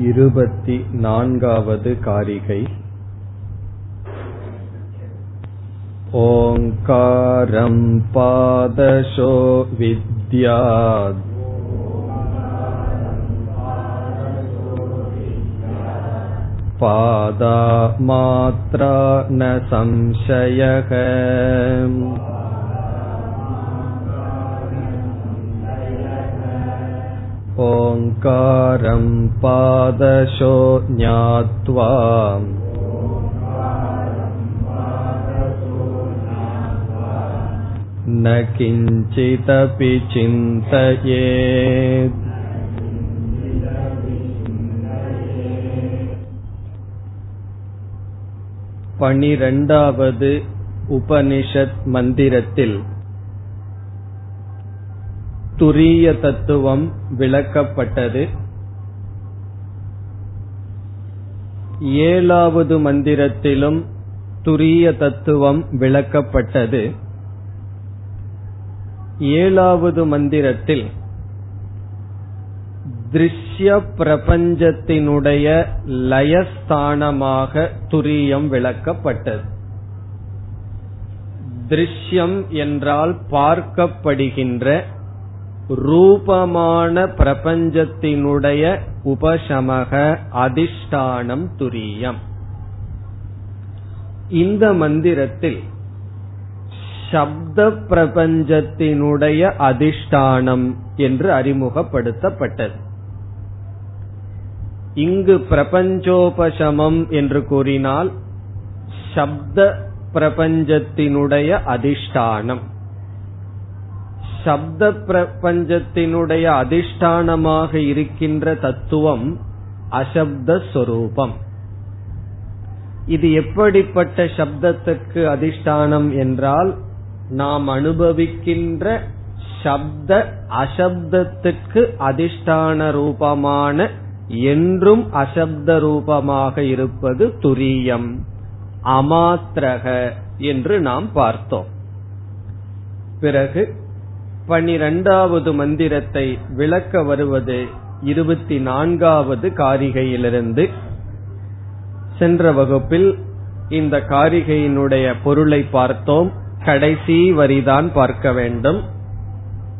இருபத்தி நான்காவது कारिकै ओङ्कारं पादशो विद्यात् पादा मात्रा न संशयः ओङ्कारं पादशो ज्ञात्वा न किञ्चिदपि चिन्तयेत् பனிரெண்டாவது உபனிஷத் மந்திரத்தில் துரிய தத்துவம் விளக்கப்பட்டது. ஏழாவது மந்திரத்திலும் துரிய தத்துவம் விளக்கப்பட்டது. ஏழாவது மந்திரத்தில் திருஷ்ய பிரபஞ்சத்தினுடைய லயஸ்தானமாக துரியம் விளக்கப்பட்டது. திருஷ்யம் என்றால் பார்க்கப்படுகின்ற ரூபமான பிரபஞ்சத்தினுடைய உபசமக அதிஷ்டானம் துரியம். இந்த மந்திரத்தில் சப்த பிரபஞ்சத்தினுடைய அதிஷ்டானம் என்று அறிமுகப்படுத்தப்பட்டது. இங்கு பிரபஞ்சோபசமம் என்று கூறினால் சப்த பிரபஞ்சத்தினுடைய அதிஷ்டானம். சப்த பிரபஞ்சத்தினுடைய அதிஷ்டானமாக இருக்கின்ற தத்துவம் அசப்த சொரூபம். இது எப்படிப்பட்ட சப்தத்துக்கு அதிஷ்டானம் என்றால் நாம் அனுபவிக்கின்ற சப்த அசப்தத்துக்கு அதிஷ்டான ரூபமான என்றும் அசப்த ரூபமாக இருப்பது துரியம் அமாத்திரக என்று நாம் பார்த்தோம். பிறகு பனிரெண்டாவது மந்திரத்தை விளக்க வருவது இருபத்தி நான்காவது காரிகையிலிருந்து. சென்ற வகுப்பில் இந்த காரிகையினுடைய பொருளை பார்த்தோம். கடைசி வரிதான் பார்க்க வேண்டும்.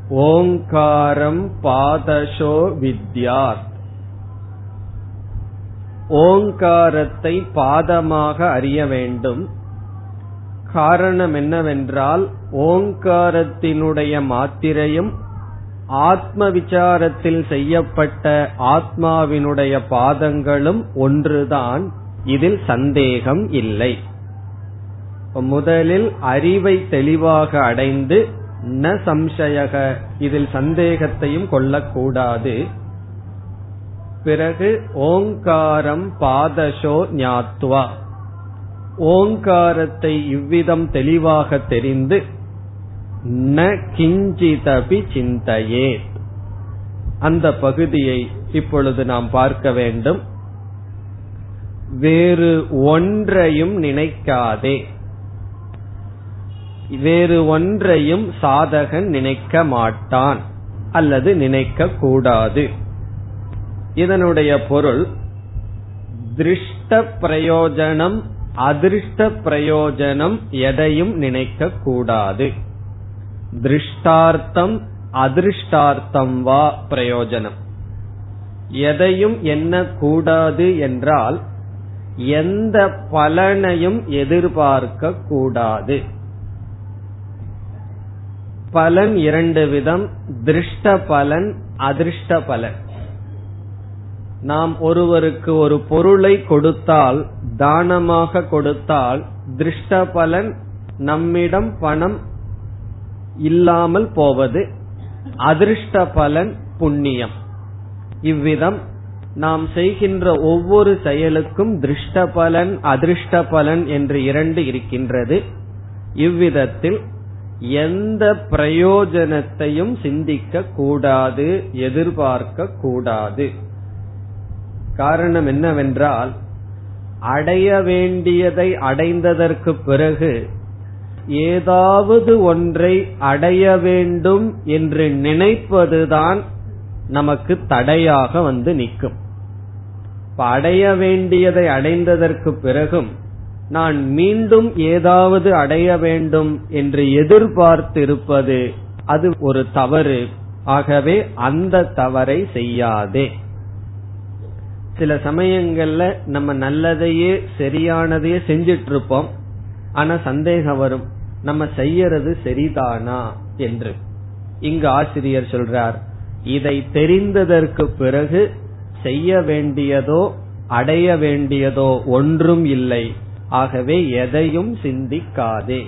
ஓங்காரம் பாதசோ வித்யாத். ஓங்காரத்தை பாதமாக அறிய வேண்டும். காரணம் என்னவென்றால் ஓங்காரத்தினுடைய மாத்திரையும் ஆத்ம விசாரத்தில் செய்யப்பட்ட ஆத்மாவினுடைய பாதங்களும் ஒன்றுதான். இதில் சந்தேகம் இல்லை. முதலில் அறிவை தெளிவாக அடைந்து ந சம்சயக இதில் சந்தேகத்தையும் கொள்ளக்கூடாது. பிறகு ஓங்காரம் பாதசோ ஞாத்வா. ஓங்காரத்தை இவ்விதம் தெளிவாக தெரிந்து ந கிஞ்சிதபி சிந்தையே. அந்த பகுதியை இப்பொழுது நாம் பார்க்க வேண்டும். வேறு ஒன்றையும் நினைக்காதே. வேறு ஒன்றையும் சாதகன் நினைக்க மாட்டான் அல்லது நினைக்க கூடாது. இதனுடைய பொருள் திருஷ்ட பிரயோஜனம் அதிர்ஷ்ட பிரயோஜனம் எதையும் நினைக்க கூடாது திருஷ்டார்த்தம் அதிருஷ்டார்த்தம் வா பிரயோஜனம். எதையும் என்ன கூடாது என்றால் எந்த பலனையும் எதிர்பார்க்க கூடாது பலன் இரண்டு விதம் திருஷ்ட பலன் அதிர்ஷ்ட பலன் நாம் ஒருவருக்கு ஒரு பொருளை கொடுத்தால் தானமாக கொடுத்தால் திருஷ்ட பலன் நம்மிடம் பணம் இல்லாமல் போவது அதிர்ஷ்ட பலன் புண்ணியம். இவ்விதம் நாம் செய்கின்ற ஒவ்வொரு செயலுக்கும் திருஷ்ட பலன் அதிர்ஷ்ட பலன் என்று இரண்டு இருக்கின்றது. இவ்விதத்தில் எந்த பிரயோஜனத்தையும் சிந்திக்க கூடாது எதிர்பார்க்க கூடாது. காரணம் என்னவென்றால் அடைய வேண்டியதை அடைந்ததற்கு பிறகு ஏதாவது ஒன்றை அடைய வேண்டும் என்று நினைப்பதுதான் நமக்கு தடையாக வந்து நிற்கும். அடைய வேண்டியதை அடைந்ததற்கு பிறகும் நான் மீண்டும் ஏதாவது அடைய வேண்டும் என்று எதிர்பார்த்திருப்பது அது ஒரு தவறு. ஆகவே அந்த தவறை செய்யாதே. சில சமயங்கள்ல நம்ம நல்லதையே சரியானதையே செஞ்சிட்டு இருப்போம் ஆனா சந்தேகம் வரும். நம்ம செய்யறது சரிதானா என்று. இங்கு ஆசிரியர் சொல்றார் இதை தெரிந்ததற்கு பிறகு செய்ய வேண்டியதோ அடைய வேண்டியதோ ஒன்றும் இல்லை. ஆகவே எதையும் சிந்திக்காதே.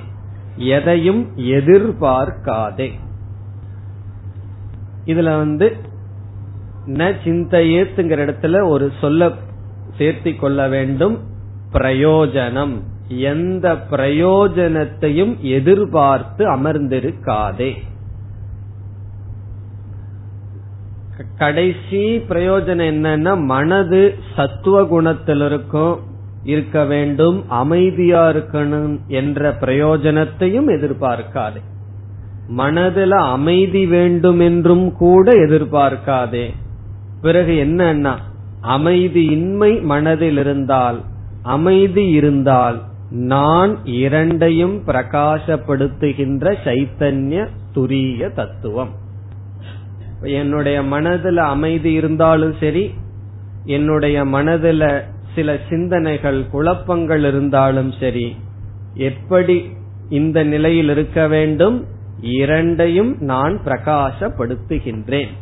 எதையும் எதிர்பார்க்காதே. இதுல வந்து ந சிந்தையேத்துங்கிற இடத்துல ஒரு சொல்ல சேர்த்தி கொள்ள வேண்டும். பிரயோஜனம். எந்த பிரயோஜனத்தையும் எதிர்பார்த்து அமர்ந்திருக்காதே. கடைசி பிரயோஜனம் என்னன்னா மனது சத்துவ குணத்தில் இருக்கும் இருக்க வேண்டும் அமைதியா இருக்கணும் என்ற பிரயோஜனத்தையும் எதிர்பார்க்காதே. மனதுல அமைதி வேண்டும் என்றும் கூட எதிர்பார்க்காதே. பிறகு என்னன்னா அமைதியின்மை மனதில் இருந்தால் அமைதி இருந்தால் நான் இரண்டையும் பிரகாசப்படுத்துகின்ற சைத்தன்ய துரிய தத்துவம். என்னுடைய மனதுல அமைதி இருந்தாலும் சரி என்னுடைய மனதுல சில சிந்தனைகள் குழப்பங்கள் இருந்தாலும் சரி எப்படி இந்த நிலையில் இருக்க வேண்டும்? இரண்டையும் நான் பிரகாசப்படுத்துகின்றேன்.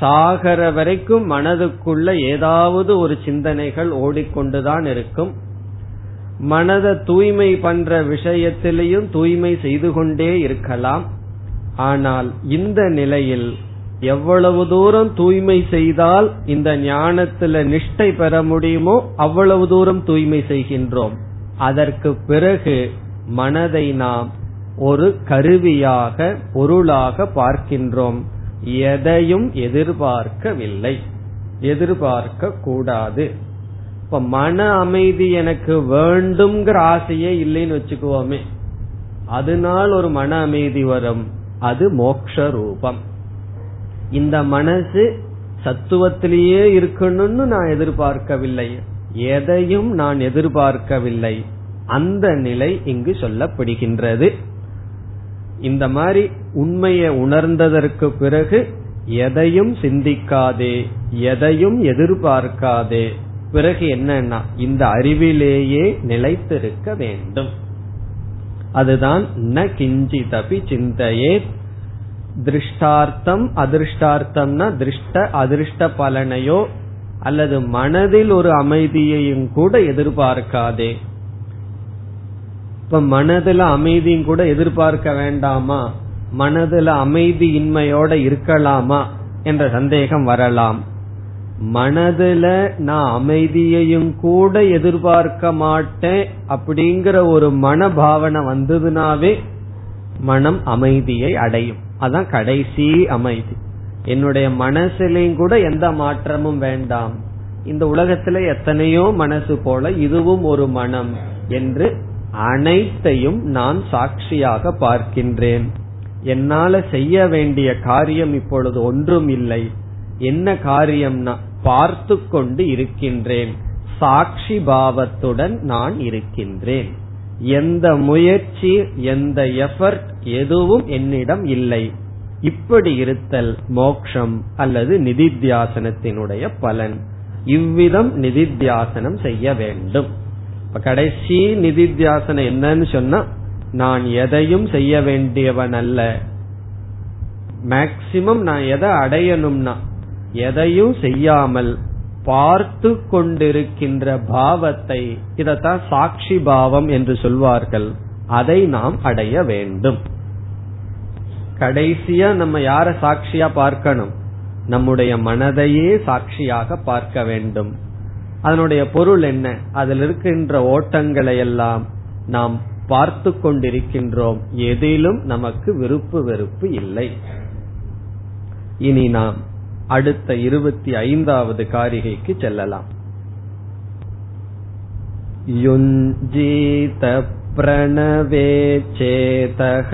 சாகர வரைக்கும் மனதுக்குள்ள ஏதாவது ஒரு சிந்தனைகள் ஓடிக்கொண்டுதான் இருக்கும். மனதை தூய்மை பண்ற விஷயத்திலையும் தூய்மை செய்து கொண்டே இருக்கலாம். ஆனால் இந்த நிலையில் எவ்வளவு தூரம் தூய்மை செய்தால் இந்த ஞானத்துல நிஷ்டை பெற முடியுமோ அவ்வளவு தூரம் தூய்மை செய்கின்றோம். அதற்கு பிறகு மனதை நாம் ஒரு கருவியாக பொருளாக பார்க்கின்றோம். எதையும் எதிர்பார்க்கவில்லை. எதிர்பார்க்க கூடாது இப்ப மன அமைதி எனக்கு வேண்டும்ங்கிற ஆசையே இல்லைன்னு வச்சுக்குவோமே. அதனால் ஒரு மன அமைதி வரும். அது மோக்ஷ ரூபம் இந்த மனசு சத்துவத்திலேயே இருக்கணும்னு நான் எதிர்பார்க்கவில்லை. எதையும் நான் எதிர்பார்க்கவில்லை. அந்த நிலை இங்கு சொல்லப்படுகின்றது. இந்த மாதிரி உண்மையை உணர்ந்ததற்கு பிறகு எதையும் சிந்திக்காதே எதையும் எதிர்பார்க்காதே. பிறகு என்னன்னா இந்த அறிவிலேயே நிலைத்திருக்க வேண்டும். அதுதான் ந கிஞ்சிதபி சிந்தையே திருஷ்டார்த்தம் அதிர்ஷ்டார்த்தம்னா திருஷ்ட அதிர்ஷ்ட பலனையோ அல்லது மனதில் ஒரு அமைதியையும் கூட எதிர்பார்க்காதே. இப்ப மனதுல அமைதியும் கூட எதிர்பார்க்க வேண்டாமா? மனதுல அமைதி இன்மையோட இருக்கலாமா? என்ற சந்தேகம் வரலாம். மனதுல நான் அமைதியையும் கூட எதிர்பார்க்க மாட்டேன் அப்படிங்கிற ஒரு மனபாவனை வந்ததுனாவே மனம் அமைதியை அடையும். அதான் கடைசி அமைதி. என்னுடைய மனசிலையும் கூட எந்த மாற்றமும் வேண்டாம். இந்த உலகத்துல எத்தனையோ மனசு போல இதுவும் ஒரு மனம் என்று அனைத்தையும் நான் சாட்சியாக பார்க்கின்றேன். என்னால செய்ய வேண்டிய காரியம் இப்பொழுது ஒன்றும் இல்லை. என்ன காரியம்னா பார்த்து கொண்டு இருக்கின்றேன். சாட்சி பாவத்துடன் நான் இருக்கின்றேன். எந்த முயற்சி எந்த எஃபர்ட் எதுவும் என்னிடம் இல்லை. இப்படி இருத்தல் மோக்ஷம் அல்லது நிதித்தியாசனத்தினுடைய பலன். இவ்விதம் நிதித்தியாசனம் செய்ய வேண்டும். இப்ப கடைசி நிதித்தியாசனம் என்னன்னு சொன்னா நான் எதையும் செய்ய வேண்டியவன் அல்ல மேக்சிமம் நான் எதை அடையணும்னா எதையும் செய்யாமல் பார்த்து கொண்டிருக்கின்ற பாவத்தை இதத்தான் சாட்சி பாவம் என்று சொல்வார்கள். அதை நாம் அடைய வேண்டும். கடைசியா நம்ம யார சாட்சியா பார்க்கணும்? நம்முடைய மனதையே சாட்சியாக பார்க்க வேண்டும். அதனுடைய பொருள் என்ன அதில் இருக்கின்ற ஓட்டங்களை எல்லாம் நாம் பார்த்து கொண்டிருக்கின்றோம் எதிலும் நமக்கு விருப்பு வெறுப்பு இல்லை இனி நாம் அடுத்த இருபத்தி ஐந்தாவது காரிகைக்கு செல்லலாம் युञ्जीत प्रणवे चेतः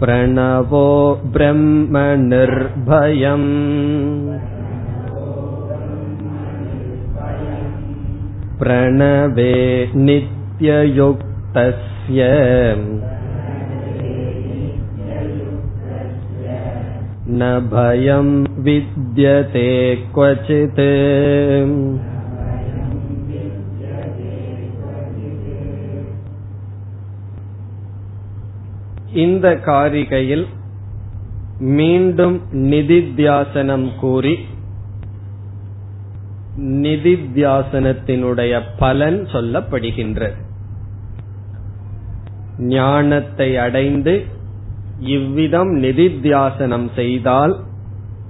प्रणवो ब्रह्म निर्भयम् प्रणवे नित्ययुक्तस्य न भयं विद्यते क्वचित् இந்த காரிகையில் மீண்டும் நிதித்தியாசனம் கூறி நிதித்தியாசனத்தினுடைய பலன் சொல்லப்படுகின்றது ஞானத்தை அடைந்து இவ்விதம் நிதித்தியாசனம் செய்தால்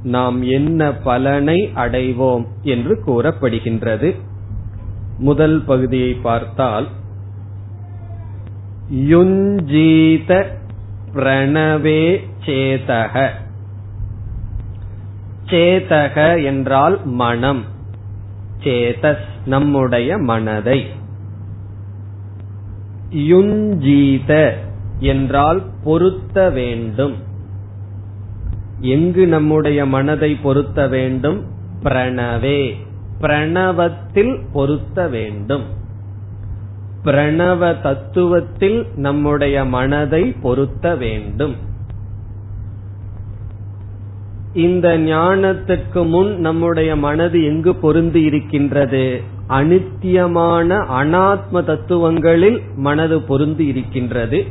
நாம் என்ன பலனை அடைவோம் என்று கூறப்படுகின்றது. முதல் பகுதியை பார்த்தால் யுஞ்சீத பிரணவே சேதக. சேதக என்றால் மனம். சேதஸ் நம்முடைய மனதை. யுஞ்சீத என்றால் பொருத்த வேண்டும். எங்கு நம்முடைய மனதை பொருத்த வேண்டும்? பிரணவே. பிரணவத்தில் பொருத்த வேண்டும். பிரணவ தத்துவத்தில் நம்முடைய மனதை பொருத்த வேண்டும். இந்த ஞானத்துக்கு முன் நம்முடைய மனது எங்கு பொருந்தி இருக்கின்றது? அனித்தியமான அனாத்ம தத்துவங்களில் மனது பொருந்தி இருக்கின்றது.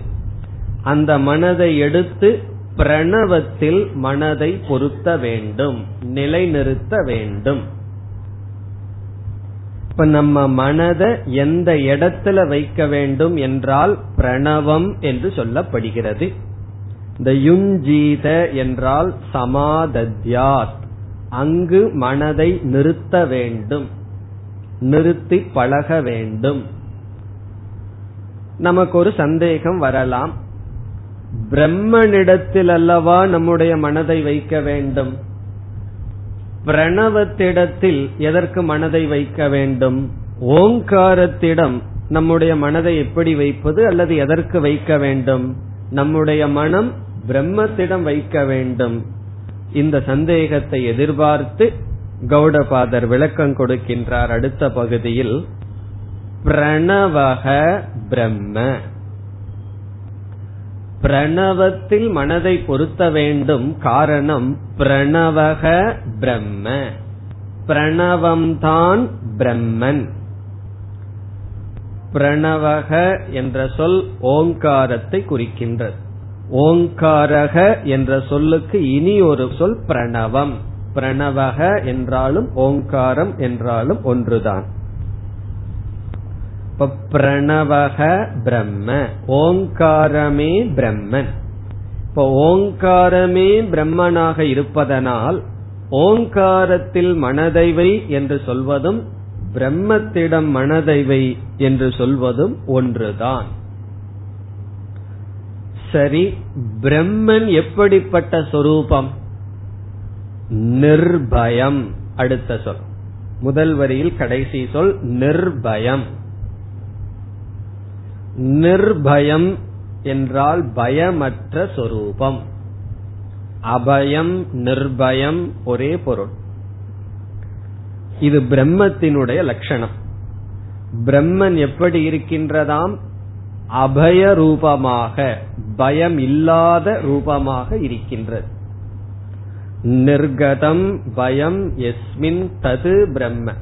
அந்த மனதை எடுத்து பிரணவத்தில் மனதை பொருத்த வேண்டும் நிலைநிறுத்த வேண்டும். இப்ப நம்ம மனதை எந்த இடத்துல வைக்க வேண்டும் என்றால் பிரணவம் என்று சொல்லப்படுகிறது. இந்த யுஞ்சீத என்றால் சமாதத்யாத். அங்கு மனதை நிறுத்த வேண்டும். நிறுத்தி பழக வேண்டும். நமக்கு ஒரு சந்தேகம் வரலாம். பிரம்மனிடத்தில் அல்லவா நம்முடைய மனதை வைக்க வேண்டும்? பிரணவத்திடத்தில் எதற்கு மனதை வைக்க வேண்டும்? ஓங்காரத்திடம் நம்முடைய மனதை எப்படி வைப்பது அல்லது எதற்கு வைக்க வேண்டும்? நம்முடைய மனம் பிரம்மத்திடம் வைக்க வேண்டும். இந்த சந்தேகத்தை எதிர்பார்த்து கௌடபாதர் விளக்கம் கொடுக்கின்றார் அடுத்த பகுதியில். பிரணவக பிரம்ம. பிரணவத்தில் மனதை பொருத்த வேண்டும் காரணம் பிரணவக பிரம்ம. பிரணவம்தான் பிரம்மன். பிரணவக என்ற சொல் ஓங்காரத்தை குறிக்கின்றது. ஓங்காரக என்ற சொல்லுக்கு இனி ஒரு சொல் பிரணவம். பிரணவக என்றாலும் ஓங்காரம் என்றாலும் ஒன்றுதான். பிரணவக பிரம்ம. ஓங்காரமே பிரம்மன். இப்போ ஓங்காரமே பிரம்மனாக இருப்பதனால் ஓங்காரத்தில் மனதைவை என்று சொல்வதும் பிரம்மத்திடம் மனதைவை என்று சொல்வதும் ஒன்றுதான். சரி பிரம்மன் எப்படிப்பட்ட சொரூபம்? நிர்பயம் அடுத்த சொல். முதல் வரியில் கடைசி சொல் நிர்பயம். நிர்பயம் என்றால் பயமற்ற சொரூபம். அபயம் நிர்பயம் ஒரே பொருள். இது பிரம்மத்தினுடைய லட்சணம். பிரம்மன் எப்படி இருக்கின்றதாம்? அபய ரூபமாக பயம் இல்லாத ரூபமாக இருக்கின்றது. நிர்கதம் பயம் எஸ்மின் தது பிரம்ம.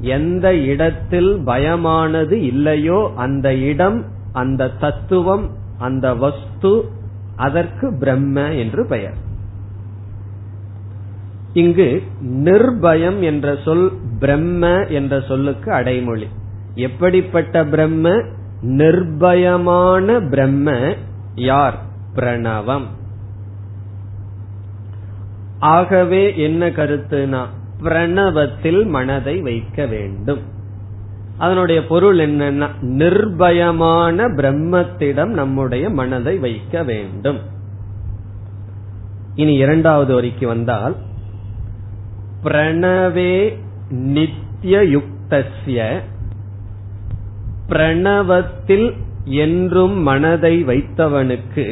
எந்த இடத்தில் பயமானது இல்லையோ அந்த இடம் அந்த தத்துவம் அந்த வஸ்து அதற்கு பிரம்ம என்று பெயர். இங்கு நிர்பயம் என்ற சொல் பிரம்ம என்ற சொல்லுக்கு அடைமொழி. எப்படிப்பட்ட பிரம்ம? நிர்பயமான பிரம்ம யார்? பிரணவம். ஆகவே என்ன கருத்துனா பிரணவத்தில் மனதை வைக்க வேண்டும். அதனுடைய பொருள் என்னன்னா நிர்பயமான பிரம்மத்திடம் நம்முடைய மனதை வைக்க வேண்டும். இனி இரண்டாவது வரிக்கு வந்தால் பிரணவே நித்தியயுக்தஸ்ய பிரணவத்தில் என்றும் மனதை வைத்தவனுக்கு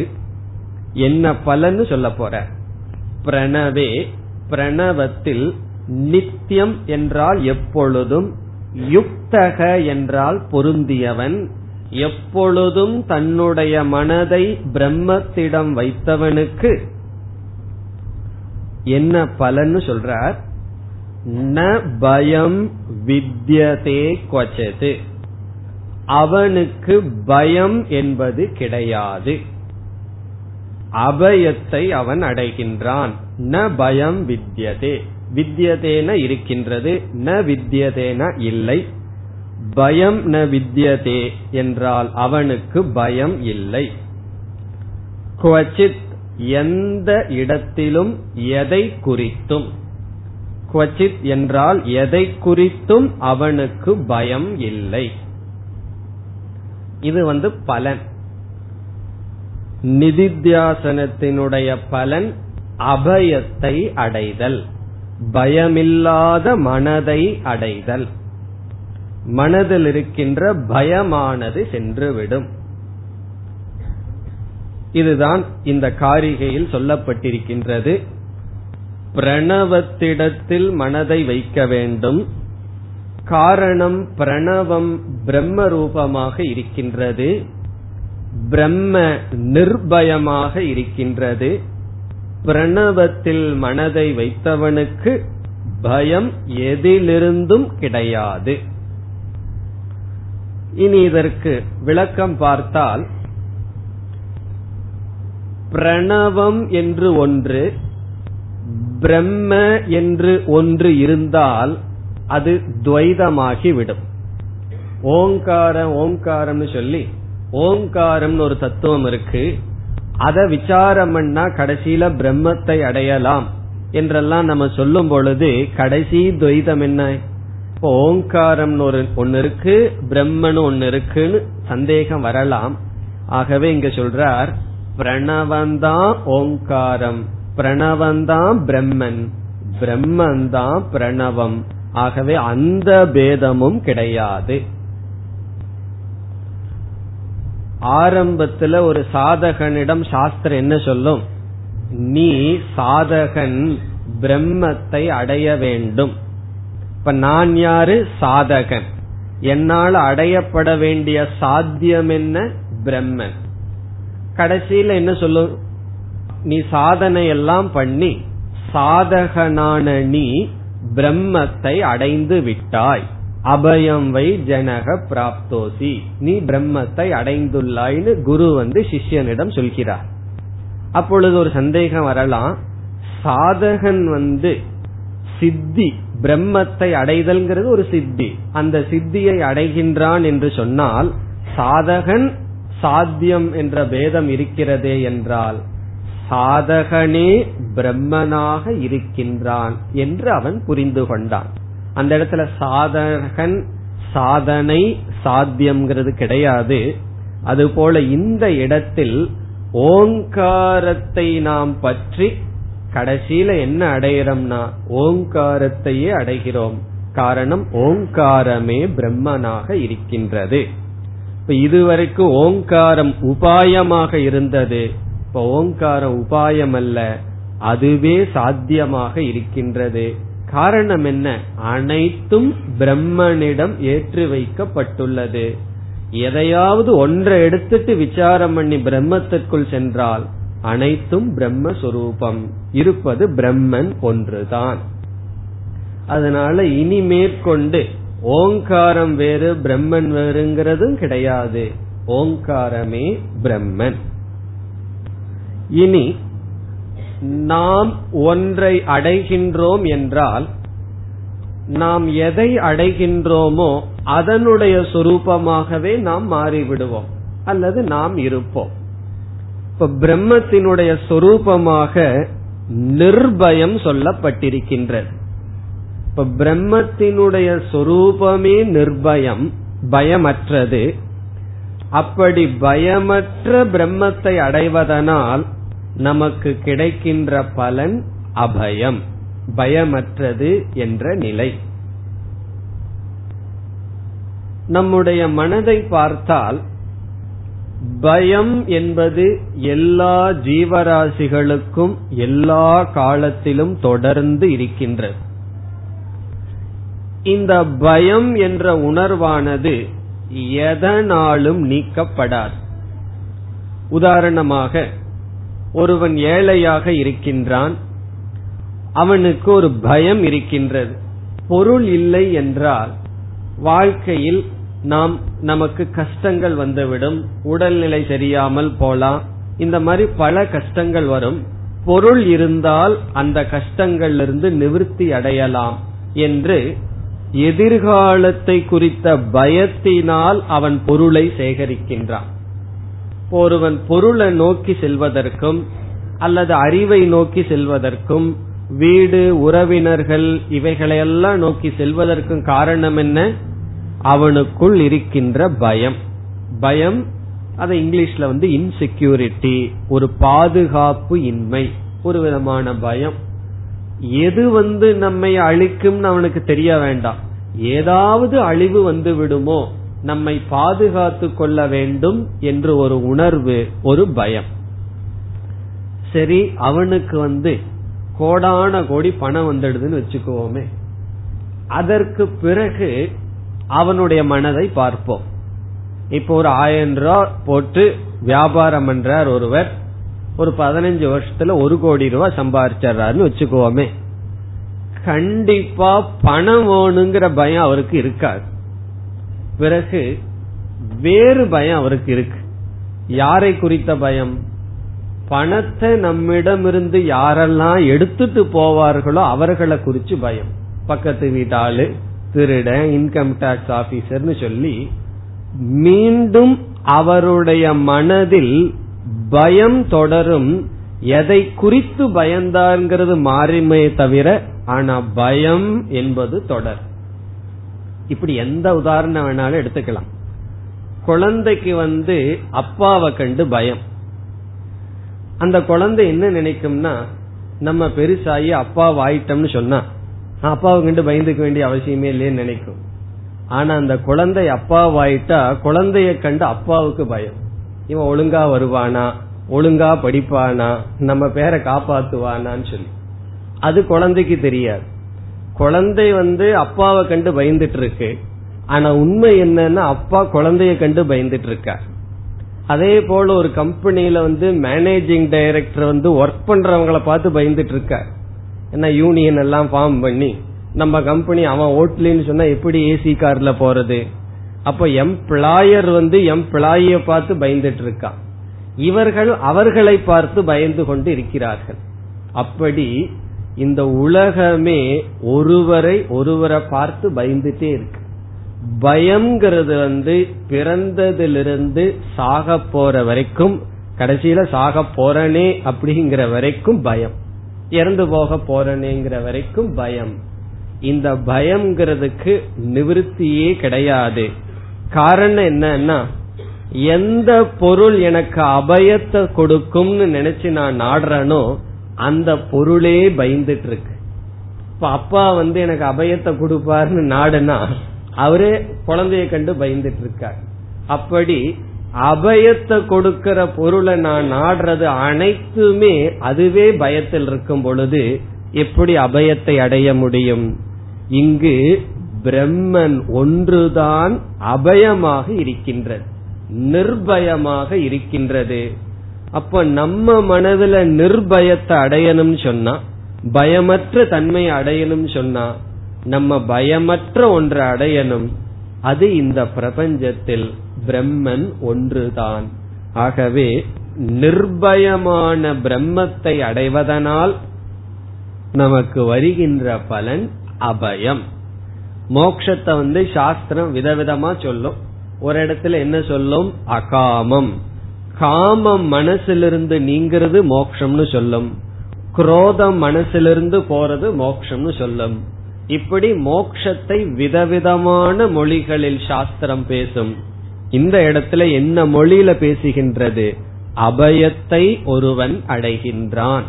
என்ன பலன்னு சொல்ல போற? பிரணவே பிரணவத்தில் நித்தியம் என்றால் எப்பொழுதும் யுக்தக என்றால் பொருந்தியவன். எப்பொழுதும் தன்னுடைய மனதை பிரம்மத்திடம் வைத்தவனுக்கு என்ன பலன்னு சொல்றார்? ந பயம் வித்யதே கொச்சது அவனுக்கு பயம் என்பது கிடையாது. அபயத்தை அவன் அடைகின்றான். ந பயம் வித்யதே. வித்யதேன இருக்கின்றது ந வித்யதேன இல்லை. பயம் ந வித்யதே என்றால் அவனுக்கு பயம் இல்லை. குவச்சித் எந்த இடத்திலும் எதை குறித்தும். குவச்சித் என்றால் எதை குறித்தும் அவனுக்கு பயம் இல்லை. இது வந்து பலன். நிதித்தியாசனத்தினுடைய பலன் அபயத்தை அடைதல். பயமில்லாத மனதை அடைதல். மனதில் இருக்கின்ற பயமானது சென்றுவிடும். இதுதான் இந்த காரிகையில் சொல்லப்பட்டிருக்கின்றது. பிரணவத்திடத்தில் மனதை வைக்க வேண்டும். காரணம் பிரணவம் பிரம்ம ரூபமாக இருக்கின்றது. பிரம்ம நிர்பயமாக இருக்கின்றது. பிரணவத்தில் மனதை வைத்தவனுக்கு பயம் எதிலிருந்தும் கிடையாது. இனி இதற்கு விளக்கம் பார்த்தால் பிரணவம் என்று ஒன்று பிரம்ம என்று ஒன்று இருந்தால் அது துவைதமாகிவிடும். ஓங்காரம் ஓங்காரம்னு சொல்லி ஓங்காரம்னு ஒரு தத்துவம் இருக்கு. அதை விசாரம் பண்ணா கடைசியில பிரம்மத்தை அடையலாம் என்றெல்லாம் நம்ம சொல்லும் பொழுது கடைசி துவைதம் என்ன? இப்போ ஓங்காரம்னு ஒரு ஒன்னு இருக்கு பிரம்மன் ஒன்னு இருக்குன்னு சந்தேகம் வரலாம். ஆகவே இங்க சொல்றார் பிரணவந்தான் ஓங்காரம் பிரணவந்தான் பிரம்மன் பிரம்மந்தான் பிரணவம். ஆகவே அந்த பேதமும் கிடையாது. ஆரம்பத்துல ஒரு சாதகனிடம் சாஸ்திரம் என்ன சொல்லும்? நீ சாதகன் பிரம்மத்தை அடைய வேண்டும். இப்ப நான் யாரு? சாதகன். என்னால் அடையப்பட வேண்டிய சாத்தியம் என்ன? பிரம்மன். கடைசியில என்ன சொல்லும்? நீ சாதனை எல்லாம் பண்ணி சாதகனான நீ பிரம்மத்தை அடைந்து விட்டாய். அபயம் வை ஜனக பிராப்தோசி. நீ பிரம்மத்தை அடைந்துள்ளாய்னு குரு வந்து சிஷ்யனிடம் சொல்கிறார். அப்பொழுது ஒரு சந்தேகம் வரலாம். சாதகன் வந்து சித்தி பிரம்மத்தை அடைதல்ங்கிறது ஒரு சித்தி. அந்த சித்தியை அடைகின்றான் என்று சொன்னால் சாதகன் சாத்தியம் என்ற பேதம் இருக்கிறதே என்றால் சாதகனே பிரம்மனாக இருக்கின்றான் என்று அவன் புரிந்து கொண்டான். அந்த இடத்துல சாதகன் சாதனை சாத்தியம்ங்கிறது கிடையாது. அதுபோல இந்த இடத்தில் ஓங்காரத்தை நாம் பற்றி கடைசியில என்ன அடைகிறோம்னா ஓங்காரத்தையே அடைகிறோம். காரணம் ஓங்காரமே பிரம்மனாக இருக்கின்றது. இப்ப இதுவரைக்கும் ஓங்காரம் உபாயமாக இருந்தது. இப்ப ஓங்காரம் உபாயம் அல்ல அதுவே சாத்தியமாக இருக்கின்றது. காரணம் என்ன? அனைத்தும் பிரம்மனிடம் ஏற்றி வைக்கப்பட்டுள்ளது. எதையாவது ஒன்றை எடுத்துட்டு விசாரம் பண்ணி பிரம்மத்திற்குள் சென்றால் அனைத்தும் பிரம்மஸ்வரூபம். இருப்பது பிரம்மன் ஒன்றுதான். அதனால இனி மேற்கொண்டு ஓங்காரம் வேறு பிரம்மன் வேறுங்கிறதும் கிடையாது. ஓங்காரமே பிரம்மன். இனி நாம் ஒன்றை அடைகின்றோம் என்றால் நாம் எதை அடைகின்றோமோ அதனுடைய சொரூபமாகவே நாம் மாறிவிடுவோம் அல்லது நாம் இருப்போம். இப்ப பிரம்மத்தினுடைய சொரூபமாக நிர்பயம் சொல்லப்பட்டிருக்கின்றது. இப்ப பிரம்மத்தினுடைய சொரூபமே நிர்பயம் பயமற்றது. அப்படி பயமற்ற பிரம்மத்தை அடைவதனால் நமக்கு கிடைக்கின்ற பலன் அபயம் பயமற்றது என்ற நிலை. நம்முடைய மனதை பார்த்தால் பயம் என்பது எல்லா ஜீவராசிகளுக்கும் எல்லா காலத்திலும் தொடர்ந்து இருக்கின்றது. இந்த பயம் என்ற உணர்வானது எதனாலும் நீக்கப்படாது. உதாரணமாக ஒருவன் ஏழையாக இருக்கின்றான் அவனுக்கு ஒரு பயம் இருக்கின்றது. பொருள் இல்லை என்றால் வாழ்க்கையில் நாம் நமக்கு கஷ்டங்கள் வந்துவிடும் உடல்நிலை சரியாமல் போலாம் இந்த மாதிரி பல கஷ்டங்கள் வரும். பொருள் இருந்தால் அந்த கஷ்டங்களிலிருந்து நிவிருத்தி அடையலாம் என்று எதிர்காலத்தை குறித்த பயத்தினால் அவன் பொருளை சேகரிக்கின்றான். ஒருவன் பொருளை நோக்கி செல்வதற்கும் அல்லது அறிவை நோக்கி செல்வதற்கும் வீடு உறவினர்கள் இவைகளையெல்லாம் நோக்கி செல்வதற்கும் காரணம் என்ன? அவனுக்குள் இருக்கின்ற பயம். பயம் அதை இங்கிலீஷ்ல வந்து இன்செக்யூரிட்டி ஒரு பாதுகாப்பு இன்மை ஒரு விதமான பயம். எது வந்து நம்மை அழிக்கும்னு அவனுக்கு தெரிய வேண்டாம். ஏதாவது அழிவு வந்து விடுமோ நம்மை பாதுகாத்து கொள்ள வேண்டும் என்று ஒரு உணர்வு ஒரு பயம். சரி அவனுக்கு வந்து கோடான கோடி பணம் வந்துடுதுன்னு வச்சுக்குவோமே. அதற்கு பிறகு அவனுடைய மனதை பார்ப்போம். இப்போ ஒரு ஆயிரம் ரூபாய் போட்டு வியாபாரம் பண்றார் ஒருவர். ஒரு பதினஞ்சு வருஷத்துல ஒரு கோடி ரூபாய் சம்பாதிச்சாருன்னு வச்சுக்கோமே கண்டிப்பா பணம் வேணுங்கிற பயம் அவருக்கு இருக்காது. பிறகு வேறு பயம் அவருக்கு இருக்கு. யாரை குறித்த பயம்? பணத்தை நம்மிடமிருந்து யாரெல்லாம் எடுத்துட்டு போவார்களோ அவர்களை குறிச்சு பயம். பக்கத்து வீட்டாளு திருட இன்கம் டாக்ஸ் ஆபீசர்னு சொல்லி மீண்டும் அவருடைய மனதில் பயம் தொடரும். எதை குறித்து பயந்தாங்கிறது மாறுமே தவிர ஆனா பயம் என்பது தொடர். இப்படி எந்த உதாரணம் வேணாலும் எடுத்துக்கலாம். குழந்தைக்கு வந்து அப்பாவை கண்டு பயம். அந்த குழந்தை என்ன நினைக்கும்னா நம்ம பெருசாகி அப்பா வாயிட்டோம்னு சொன்னா அப்பாவை கண்டு பயந்துக்க வேண்டிய அவசியமே இல்லைன்னு நினைக்கும். ஆனா அந்த குழந்தை அப்பாவாயிட்டா குழந்தைய கண்டு அப்பாவுக்கு பயம். இவன் ஒழுங்கா வருவானா ஒழுங்கா படிப்பானா நம்ம பேரை காப்பாத்துவானான்னு சொல்லி. அது குழந்தைக்கு தெரியாது. குழந்தை வந்து அப்பாவை கண்டு பயந்துட்டு இருக்கு ஆனா உண்மை என்னன்னா அப்பா குழந்தைய கண்டு பயந்துட்டு இருக்கார் அதே போல ஒரு கம்பெனியில வந்து மேனேஜிங் டைரக்டர் வந்து ஒர்க் பண்றவங்களை பார்த்து பயந்துட்டு இருக்கார் என்ன யூனியன் எல்லாம் ஃபார்ம் பண்ணி நம்ம கம்பெனி அவன் ஓட்லின்னு சொன்னா எப்படி ஏசி கார்ல போறது? அப்ப எம்ப்ளாயர் வந்து எம்ப்ளாயிய பார்த்து பயந்துட்டு இருக்கான் இவர்கள் அவர்களை பார்த்து பயந்து கொண்டு இருக்கிறார்கள். அப்படி இந்த உலகமே ஒருவரை ஒருவரை பார்த்து பயந்துட்டே இருக்கு. பயம்ங்கிறது வந்து பிறந்ததிலிருந்து சாக போற வரைக்கும் கடைசியில சாக போறனே அப்படிங்கிற வரைக்கும் பயம். இறந்து போக போறனேங்கிற வரைக்கும் பயம். இந்த பயம்ங்கிறதுக்கு நிவிருத்தியே கிடையாது. காரணம் என்னன்னா எந்த பொருள் எனக்கு அபயத்தை கொடுக்கும்னு நினைச்சு நான் நாடுறேனோ அந்த பொருளே பயந்துட்டு இருக்கு இப்ப அப்பா வந்து எனக்கு அபயத்தை கொடுப்பாருன்னு நாடுனா அவரே குழந்தைய கண்டு பயந்துட்டு இருக்கார் அப்படி அபயத்தை கொடுக்கிற பொருளை நான் நாடுறது அனைத்துமே அதுவே பயத்தில் இருக்கும் பொழுது எப்படி அபயத்தை அடைய முடியும்? இங்கு பிரம்மன் ஒன்றுதான் அபயமாக இருக்கின்றது நிர்பயமாக இருக்கின்றது. அப்ப நம்ம மனதுல நிர்பயத்தை அடையணும்னு சொன்னா பயமற்ற தன்மை அடையணும்னு சொன்னா நம்ம பயமற்ற ஒன்றை அடையணும். அது இந்த பிரபஞ்சத்தில் பிரம்மன் ஒன்றுதான். ஆகவே நிர்பயமான பிரம்மத்தை அடைவதனால் நமக்கு வருகின்ற பலன் அபயம். மோக்ஷத்தை வந்து சாஸ்திரம் விதவிதமா சொல்லும். ஒரு இடத்துல என்ன சொல்லும்? அகாமம். காமம் மனசிலிருந்து நீங்கிறது மோக்ஷம்னு சொல்லும். குரோதம் மனசிலிருந்து போறது மோக்ஷம்னு சொல்லும். இப்படி மோக்ஷத்தை விதவிதமான மொழிகளில் சாஸ்திரம் பேசும். இந்த இடத்துல என்ன மொழியில பேசுகின்றது? அபயத்தை ஒருவன் அடைகின்றான்.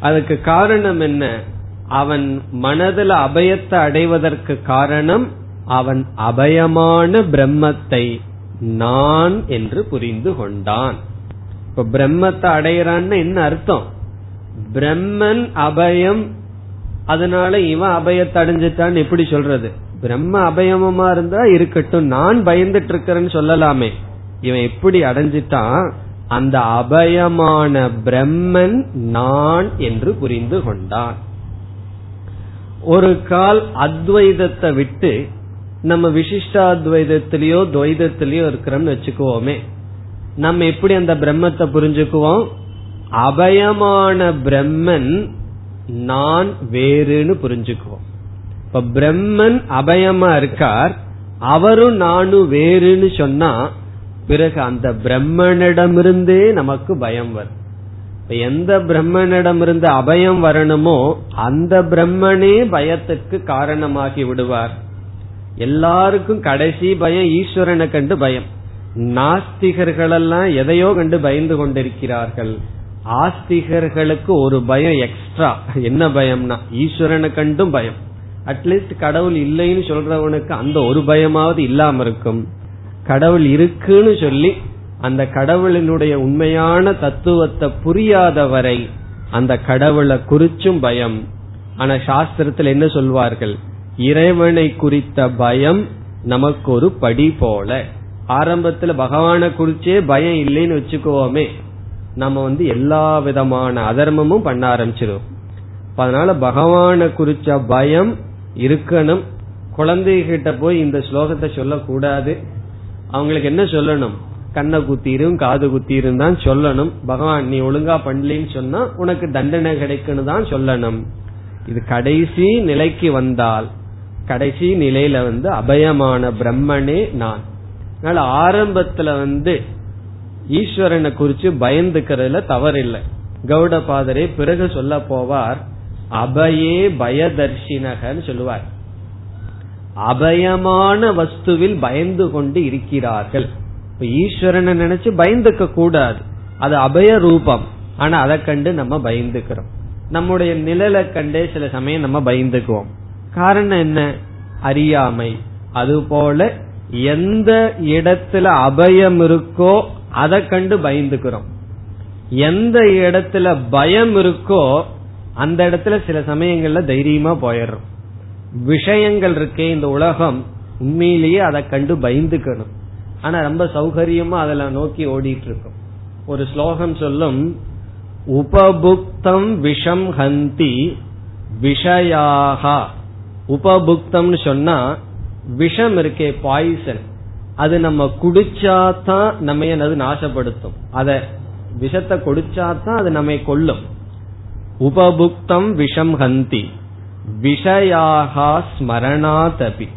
அதுக்கு காரணம் என்ன? அவன் மனதில் அபயத்தை அடைவதற்கு காரணம் அவன் அபயமான பிரம்மத்தை நான் என்று புரிந்து கொண்டான். இப்ப பிரம்மத்தை அடையிறான்னு என்ன அர்த்தம்? பிரம்மன் அபயம் அதனால இவன் அபயத்தை அடைஞ்சிட்டான்னு எப்படி சொல்றது? பிரம்ம அபயமமா இருந்தா இருக்கட்டும் நான் பயந்துட்டு இருக்கிறேன்னு சொல்லலாமே. இவன் எப்படி அடைஞ்சிட்டான்? அந்த அபயமான பிரம்மன் நான் என்று புரிந்து கொண்டான். ஒரு கால் அத்வைதத்தை விட்டு நம்ம விசிஷ்டாத்வைதத்திலயோ துவைதத்திலயோ இருக்கிறோம்னு வச்சுக்குவோமே. நம்ம எப்படி அந்த பிரம்மத்தை புரிஞ்சுக்குவோம்? அபயமான பிரம்மன் நான் வேறுன்னு புரிஞ்சுக்குவோம். இப்ப பிரம்மன் அபயமா இருக்கார் அவரும் நானும் வேறுன்னு சொன்னா பிறகு அந்த பிரம்மனிடமிருந்தே நமக்கு பயம் வரும். எந்த பிரம்மனிடமிருந்து அபயம் வரணுமோ அந்த பிரம்மனே பயத்துக்கு காரணமாகி விடுவார். எல்லாருக்கும் கடைசி பயம் ஈஸ்வரனை கண்டு பயம். நாஸ்திகர்களெல்லாம் எதையோ கண்டு பயந்து கொண்டிருக்கிறார்கள். ஆஸ்திகர்களுக்கு ஒரு பயம் எக்ஸ்ட்ரா என்ன பயம்னா ஈஸ்வரனை கண்டும் பயம். அட்லீஸ்ட் கடவுள் இல்லைன்னு சொல்றவனுக்கு அந்த ஒரு பயமாவது இல்லாம இருக்கும். கடவுள் இருக்குன்னு சொல்லி அந்த கடவுளினுடைய உண்மையான தத்துவத்தை புரியாத வரை அந்த கடவுளை குறிச்சும் பயம். ஆனா சாஸ்திரத்தில் என்ன சொல்வார்கள்? இறைவனை குறித்த பயம் நமக்கு ஒரு படி போல. ஆரம்பத்துல பகவான குறிச்சே பயம் இல்லைன்னு வச்சுக்கோமே நம்ம வந்து எல்லா விதமான அதர்மமும் பண்ண ஆரம்பிச்சிடும் அதனால பகவான குறிச்ச பயம் இருக்கணும். குழந்தைகிட்ட போய் இந்த ஸ்லோகத்தை சொல்லக்கூடாது. அவங்களுக்கு என்ன சொல்லணும்? கண்ணை குத்திரும் காது குத்திரும் தான் சொல்லணும். பகவான் நீ ஒழுங்கா பண்ணலன்னு சொன்னா உனக்கு தண்டனை கிடைக்குன்னு தான் சொல்லணும். இது கடைசி நிலைக்கு வந்தால் கடைசி நிலையில வந்து அபயமான பிரம்மனே நான். அதனால ஆரம்பத்துல வந்து ஈஸ்வரனை குறிச்சு பயந்துக்கிறதுல தவறில்லை. கௌடபாதரே பிறகு சொல்ல போவார் அபயே பயதர்ஷினகன்னு சொல்லுவார். அபயமான வஸ்துவில் பயந்து கொண்டு இருக்கிறார்கள். இப்ப ஈஸ்வரனை நினைச்சு பயந்துக்க கூடாது. அது அபய ரூபம். ஆனா அதை கண்டு நம்ம பயந்துக்கிறோம். நம்முடைய நிழலை கண்டே சில சமயம் நம்ம பயந்துக்குவோம். காரணம் என்ன? அறியாமை. அதுபோல எந்த இடத்துல அபயம் இருக்கோ அதை கண்டு பயந்துக்கிறோம். எந்த இடத்துல பயம் இருக்கோ அந்த இடத்துல சில சமயங்கள்ல தைரியமா போயிடுறோம். விஷயங்கள் இருக்கே இந்த உலகம் உண்மையிலேயே அதை கண்டு பயந்துக்கணும். ஆனா ரொம்ப சௌகரியமா அதுல நோக்கி ஓடிட்டு இருக்கும் ஒரு ஸ்லோகம் சொல்லும் உபபுக்தம் விஷம் ஹந்தி விஷயாகா உபபுக்தம்னு சொன்னா விஷம் இருக்கே பாய்சன் அது நம்ம குடிச்சாதான் நம்ம அது நாசப்படுத்தும்? அத விஷத்தை குடிச்சாதான் அது நம்மை கொல்லும். உபபுக்தம் விஷம் ஹந்தி. விஷயாகா ஸ்மரணாதபி.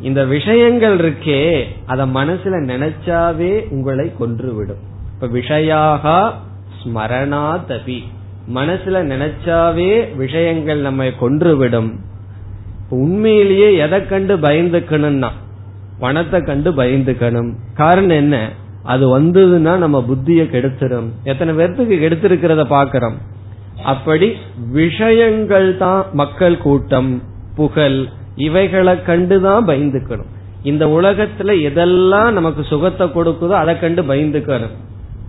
இந்த விஷயங்கள் இருக்கே அத மனசுல நினைச்சாவே உங்களை கொன்றுவிடும். இப்ப விஷயாகா ஸ்மரணாதபி. மனசுல நினைச்சாவே விஷயங்கள் நம்மை கொன்றுவிடும். உண்மையிலேயே எதை கண்டு பயந்துக்கணும்னா பணத்தை கண்டு பயந்துக்கணும். காரணம் என்ன? அது வந்ததுன்னா நம்ம புத்திய கெடுத்துரும். எத்தனை பேர்த்துக்கு கெடுத்திருக்கிறத பாக்கிறோம். அப்படி விஷயங்கள் தான் மக்கள் கூட்டம் புகழ் இவைகளை கண்டுதான் பயந்துக்கணும். இந்த உலகத்துல எதெல்லாம் நமக்கு சுகத்தை கொடுக்குதோ அதை கண்டு பயந்துக்கணும்.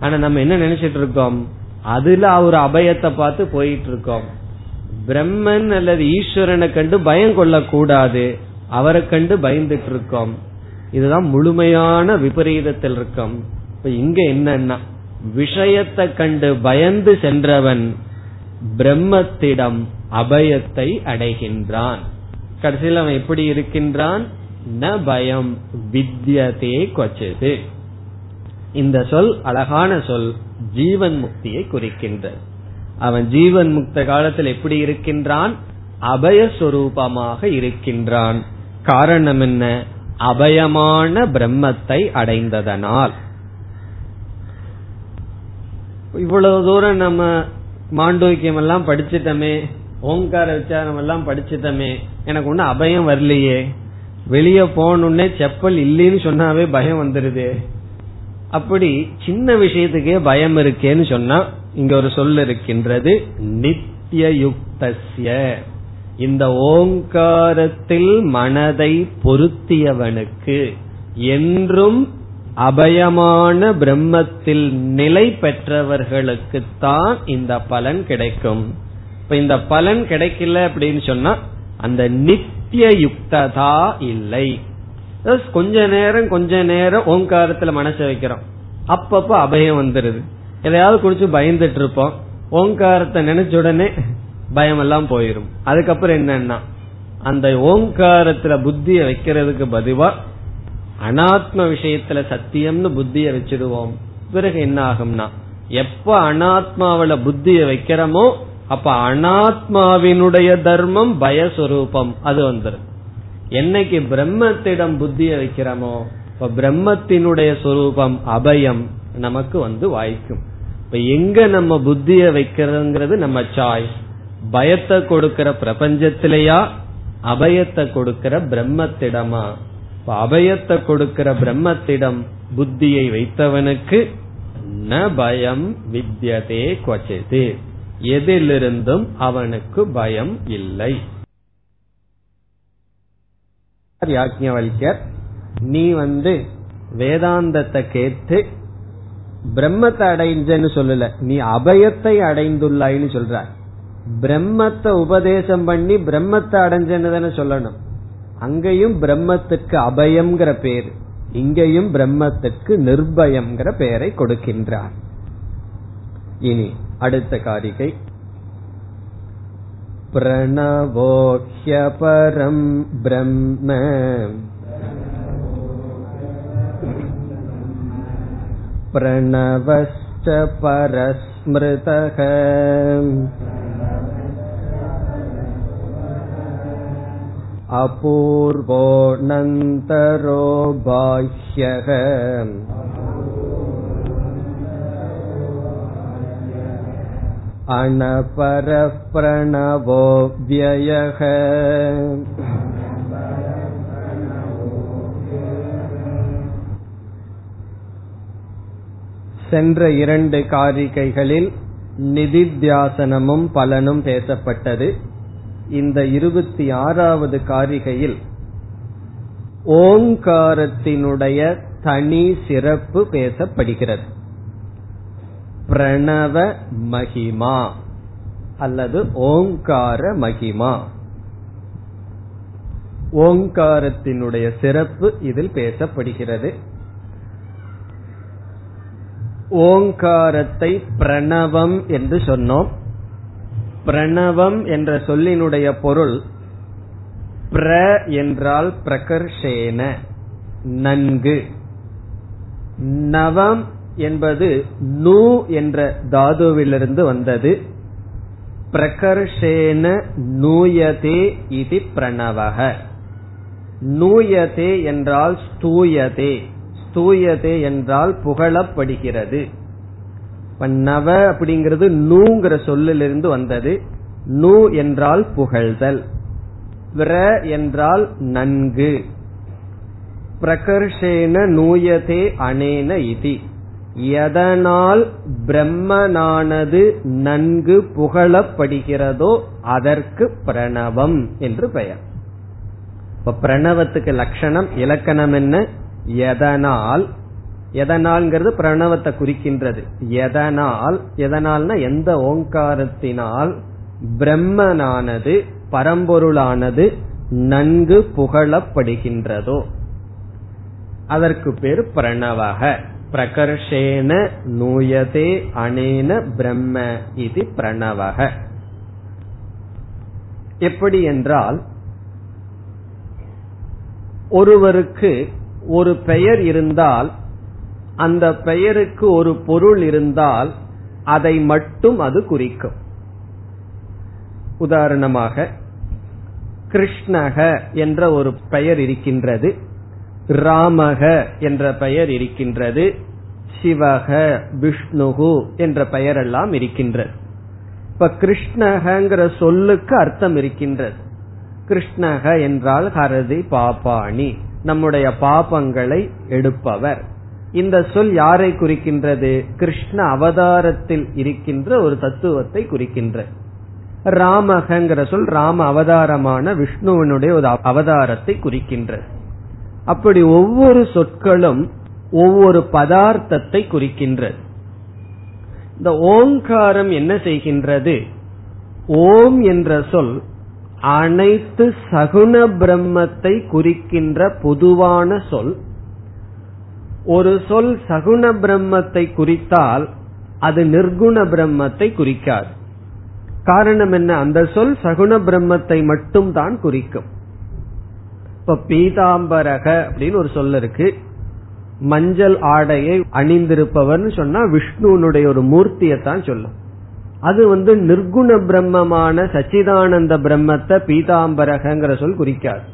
ஆனா நம்ம என்ன நினைச்சிட்டு இருக்கோம்? அதுல ஒரு அபயத்தை பார்த்து போயிட்டு இருக்கோம். பிரம்மன் அல்லது ஈஸ்வரனை கண்டு பயம் கொள்ளக்கூடாது. அவரை கண்டு பயந்துட்டு இருக்கோம் இதுதான் முழுமையான விபரீதத்தில் இருக்கும். இப்ப இங்க என்னன்னா விஷயத்தை கண்டு பயந்து சென்றவன் பிரம்மத்திடம் அபயத்தை அடைகின்றான். கடைசியில் அவன் எப்படி இருக்கின்றான்? ந பயம் வித்யதே கொச்சது இந்த சொல் அழகான சொல் ஜீவன் முக்தியை குறிக்கின்றது. அவன் ஜீவன் முக்த காலத்தில் எப்படி இருக்கின்றான்? அபயஸ்வரூபமாக இருக்கின்றான். காரணம் என்ன? அபயமான பிரம்மத்தை அடைந்ததனால். இவ்வளவு தூரம் நம்ம மாண்டோக்கியம் எல்லாம் படிச்சிட்டமே ஓங்கார விசாரம் எல்லாம் படிச்சிட்டமே எனக்கு ஒண்ணு அபயம் வரலையே. வெளியே போகணுன்னே செப்பல் இல்லைன்னு சொன்னாவே பயம் வந்துருது. அப்படி சின்ன விஷயத்துக்கே பயம் இருக்கேன்னு சொன்னா இங்க ஒரு சொல் இருக்கின்றது நித்தியயுக்தஸ்ய. இந்த ஓங்காரத்தில் மனதை பொருத்தியவனுக்கு என்றும் அபயமான பிரம்மத்தில் நிலை பெற்றவர்களுக்குத்தான் இந்த பலன் கிடைக்கும். இப்ப இந்த பலன் கிடைக்கல அப்படின்னு சொன்னா அந்த நித்திய யுக்ததா இல்லை கொஞ்ச நேரம் கொஞ்ச நேரம் ஓங்காரத்துல மனசை வைக்கிறோம். அப்பப்போ அபயம் வந்துருது. எதையாவது குடிச்சு பயந்துட்டு இருப்போம் ஓங்காரத்தை நினைச்ச உடனே பயம் எல்லாம் போயிரும். அதுக்கப்புறம் என்னன்னா அந்த ஓங்காரத்துல புத்திய வைக்கிறதுக்கு பதிவா அனாத்ம விஷயத்துல சத்தியம்னு புத்திய வச்சிடுவோம். பிறகு என்ன ஆகும்னா எப்ப அனாத்மாவில புத்திய வைக்கிறோமோ அப்ப அனாத்மாவினுடைய தர்மம் பயஸ்வரூபம் அது வந்துடும் என்னைக்கு பிரம்மத்திடம் புத்திய வைக்கிறோமோ இப்ப பிரம்மத்தினுடைய சொரூபம் அபயம். நமக்கு வந்து வாய்க்கும். இப்ப எங்க நம்ம புத்திய வைக்கிறதுங்கிறது நம்ம சாய்ஸ் பயத்தை கொடுக்கிற பிரபஞ்சத்திலேயா அபயத்தை கொடுக்கிற பிரம்மத்திடமா? அபயத்தை கொடுக்கிற பிரம்மத்திடம் புத்தியை வைத்தவனுக்கு ந பயம் வித்யதே கொச்சது எதிலிருந்தும் அவனுக்கு பயம் இல்லை. யாஜ்ஞவல்யர்? நீ வந்து வேதாந்தத்தை கேட்டு பிரம்மத்தை அடைஞ்சன்னு சொல்லல நீ அபயத்தை அடைந்துள்ளாய்னு சொல்ற பிரம்மத்தை உபதேசம் பண்ணி பிரம்மத்தை அடைஞ்சன்னு தானே சொல்லணும் அங்கேயும் பிரம்மத்துக்கு அபயம்ங்கிற பேர் இங்கேயும் பிரம்மத்துக்கு நிர்பயம்ங்கிற பெயரை கொடுக்கின்றார் இனி அடுத்த காரிகை प्रणवोह्यपरम् ब्रह्म प्रणवश्च परस्मृतः अपूर्वोऽनन्तरो बाह्यः अनपरः प्रणवो व्ययः சென்ற இரண்டு காரிகைகளில் நிதித்தியாசனமும் பலனும் பேசப்பட்டது. இந்த இருபத்தி ஆறாவது காரிகையில் ஓங்காரத்தினுடைய தனி சிறப்பு பேசப்படுகிறது. பிரணவ மகிமா அல்லது ஓங்கார மகிமா. ஓங்காரத்தினுடைய சிறப்பு இதில் பேசப்படுகிறது. ஓங்காரத்தை பிரணவம் என்று சொன்னோம். பிரணவம் என்ற சொல்லினுடைய பொருள் பிர என்றால் பிரகர்ஷேன நன்கு. நவம் என்பது நூ என்ற தாதுவிலிருந்து வந்தது. பிரகர்ஷேன நூயதே இது பிரணவக. நூயதே என்றால் ஸ்தூயதே. ஸ்தூயதே என்றால் புகழப்படுகிறது. நவ அப்படிங்கிறது நூங்கிற சொல்லிலிருந்து வந்தது. நூ என்றால் புகழ்தல். விர என்றால் நன்கு. பிரகர்ஷேன நூயதே அனேன இதி. எதனால் பிரம்மனானது நன்கு புகழப்படுகிறதோ அதற்கு பிரணவம் என்று பெயர். இப்ப பிரணவத்துக்கு லட்சணம் இலக்கணம் என்ன? எதனால் எதனால்ங்கிறது பிரணவத்தை குறிக்கின்றது. எதனால் எதனால்னா எந்த ஓங்காரத்தினால் பிரம்மனானது பரம்பொருளானது நன்கு புகழப்படுகின்றதோ. அதற்கு பேர் பிரணவக. பிரகர்ஷேன நூயதே அனேன பிரம்ம இது பிரணவக. எப்படி என்றால் ஒருவருக்கு ஒரு பெயர் இருந்தால் அந்த பெயருக்கு ஒரு பொருள் இருந்தால் அதை மட்டும் அது குறிக்கும். உதாரணமாக கிருஷ்ணக என்ற ஒரு பெயர் இருக்கின்றது ராமக என்ற பெயர் இருக்கின்றது சிவக விஷ்ணுகு என்ற பெயர் எல்லாம் இருக்கின்றது. இப்ப கிருஷ்ணகங்கிற சொல்லுக்கு அர்த்தம் இருக்கின்றது. கிருஷ்ணக என்றால் ஹரதி பாபாணி. நம்முடைய பாபங்களை எடுப்பவர். இந்த சொல் யாரை குறிக்கின்றது? கிருஷ்ண அவதாரத்தில் இருக்கின்ற ஒரு தத்துவத்தை குறிக்கின்ற. ராமகங்கிற சொல் ராம அவதாரமான விஷ்ணுவனுடைய ஒரு அவதாரத்தை குறிக்கின்றது அப்படி ஒவ்வொரு சொற்களும் ஒவ்வொரு பதார்த்தத்தை குறிக்கின்றது இந்த ஓங்காரம் என்ன செய்கின்றது? ஓம் என்ற சொல் அனைத்து சகுண பிரம்மத்தை குறிக்கின்ற பொதுவான சொல். ஒரு சொல் சகுண பிரம்மத்தை குறித்தால் அது நிர்குண பிரம்மத்தை குறிக்காது. காரணம் என்ன? அந்த சொல் சகுண பிரம்மத்தை மட்டும் தான் குறிக்கும். இப்ப பீதாம்பரக அப்படின்னு ஒரு சொல் இருக்கு. மஞ்சள் ஆடையை அணிந்திருப்பவர்னு சொன்னா விஷ்ணுனுடைய ஒரு மூர்த்தியை தான் சொல்லும். அது வந்து நிர்குண பிரம்மமான சச்சிதானந்த பிரம்மத்தை பீதாம்பரகங்கிற சொல் குறிக்காது.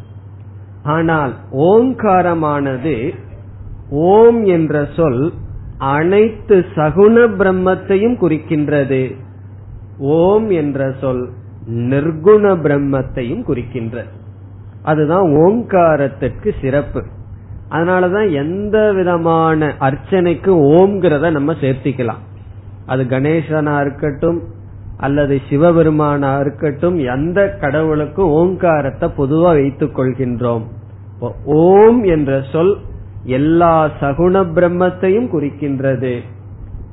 ஆனால் ஓங்காரமானது ஓம் என்ற சொல் அனைத்து சகுண பிரம்மத்தையும் குறிக்கின்றது. ஓம் என்ற சொல் நிர்குண பிரம்மத்தையும் குறிக்கின்றது. அதுதான் ஓங்காரத்திற்கு சிறப்பு. அதனாலதான் எந்த விதமான அர்ச்சனைக்கு ஓம்ங்கிறத நம்ம சேர்த்திக்கலாம். அது கணேசனா இருக்கட்டும் அல்லது சிவபெருமானா இருக்கட்டும் எந்த கடவுளுக்கும் ஓங்காரத்தை பொதுவா வைத்துக் கொள்கின்றோம். ஓம் என்ற சொல் எல்லா சகுண பிரம்மத்தையும் குறிக்கின்றது.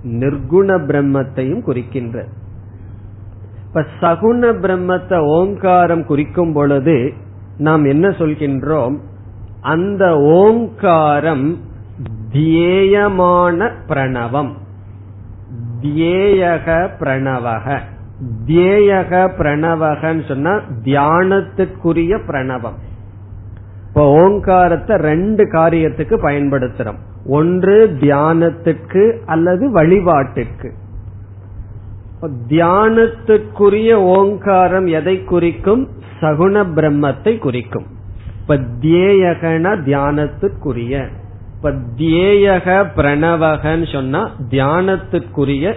நிர்குண பிரம்மத்தையும் குறிக்கின்றது. இப்ப சகுண பிரம்மத்தை ஓங்காரம் குறிக்கும் பொழுது நாம் என்ன சொல்கின்றோம்? அந்த ஓங்காரம் தியேயமான பிரணவம். தியேயக பிரணவக. தியேயக பிரணவகன்னு சொன்னா தியானத்துக்குரிய பிரணவம். இப்ப ஓங்காரத்தை ரெண்டு காரியத்துக்கு பயன்படுத்துறோம். ஒன்று தியானத்துக்கு அல்லது வழிபாட்டிற்கு. தியானத்துக்குரிய ஓங்காரம் எதை குறிக்கும்? சகுண பிரம்மத்தை குறிக்கும். இப்ப தியேயகன தியானத்துக்குரிய. இப்ப தியேயக பிரணவகன்னு சொன்னா தியானத்துக்குரிய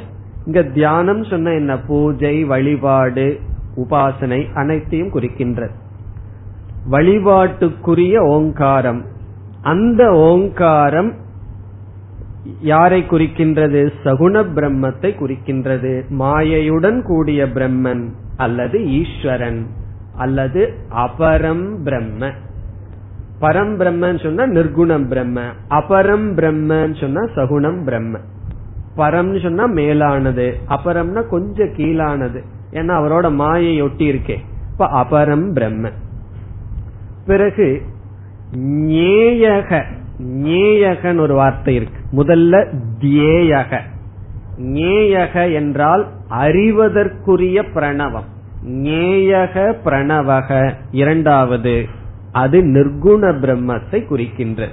இங்க தியானம் சொன்ன என்ன? பூஜை வழிபாடு உபாசனை அனைத்தையும் குறிக்கின்றது. வழிபாட்டுக்குரிய ஓங்காரம். அந்த ஓங்காரம் யாரை குறிக்கின்றது? சகுண பிரம்மத்தை குறிக்கின்றது. மாயையுடன் கூடிய பிரம்மன் அல்லது ஈஸ்வரன் அல்லது அபரம் பிரம்ம பரம் பிரம்மன்னு சொன்னா நிர்குணம் பிரம்ம அபரம் பிரம்மன்னு சொன்னா சகுணம் பிரம்ம. பரம்னு சொன்னா மேலானது அபரம்னா கொஞ்சம் கீழானது. ஏன்னா அவரோட மாயை ஒட்டி இருக்கே. இப்ப அபரம் பிரம்ம. பிறகு ஞேயக ஞேயகன்னு ஒரு வார்த்தை இருக்கு. முதல்ல தியேயக. ஞேயக என்றால் அறிவதற்குரிய பிரணவம். ஞேயக பிரணவக. இரண்டாவது அது நிர்குண பிரம்மத்தை குறிக்கின்ற.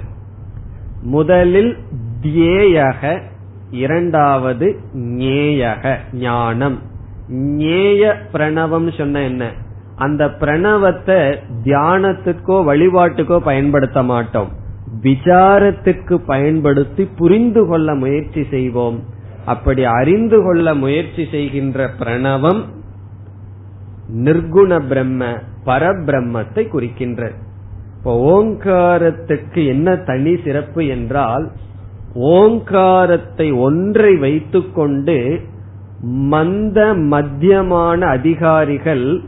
முதலில் தியேயக இரண்டாவது ஞேயக ஞானம். ஞேய பிரணவம் சொன்ன என்ன? அந்த பிரணவத்தை தியானத்துக்கோ வழிபாட்டுக்கோ பயன்படுத்த மாட்டோம். விசாரத்துக்கு பயன்படுத்தி புரிந்து கொள்ள முயற்சி செய்வோம். அப்படி அறிந்து கொள்ள முயற்சி செய்கின்ற பிரணவம் நிர்குண பிரம்ம பரபிரம்மத்தை குறிக்கின்ற. இப்போ ஓங்காரத்துக்கு என்ன தனி சிறப்பு என்றால் ஓங்காரத்தை ஒன்றை வைத்துக்கொண்டு மந்த மத்தியமான அதிகாரிகள்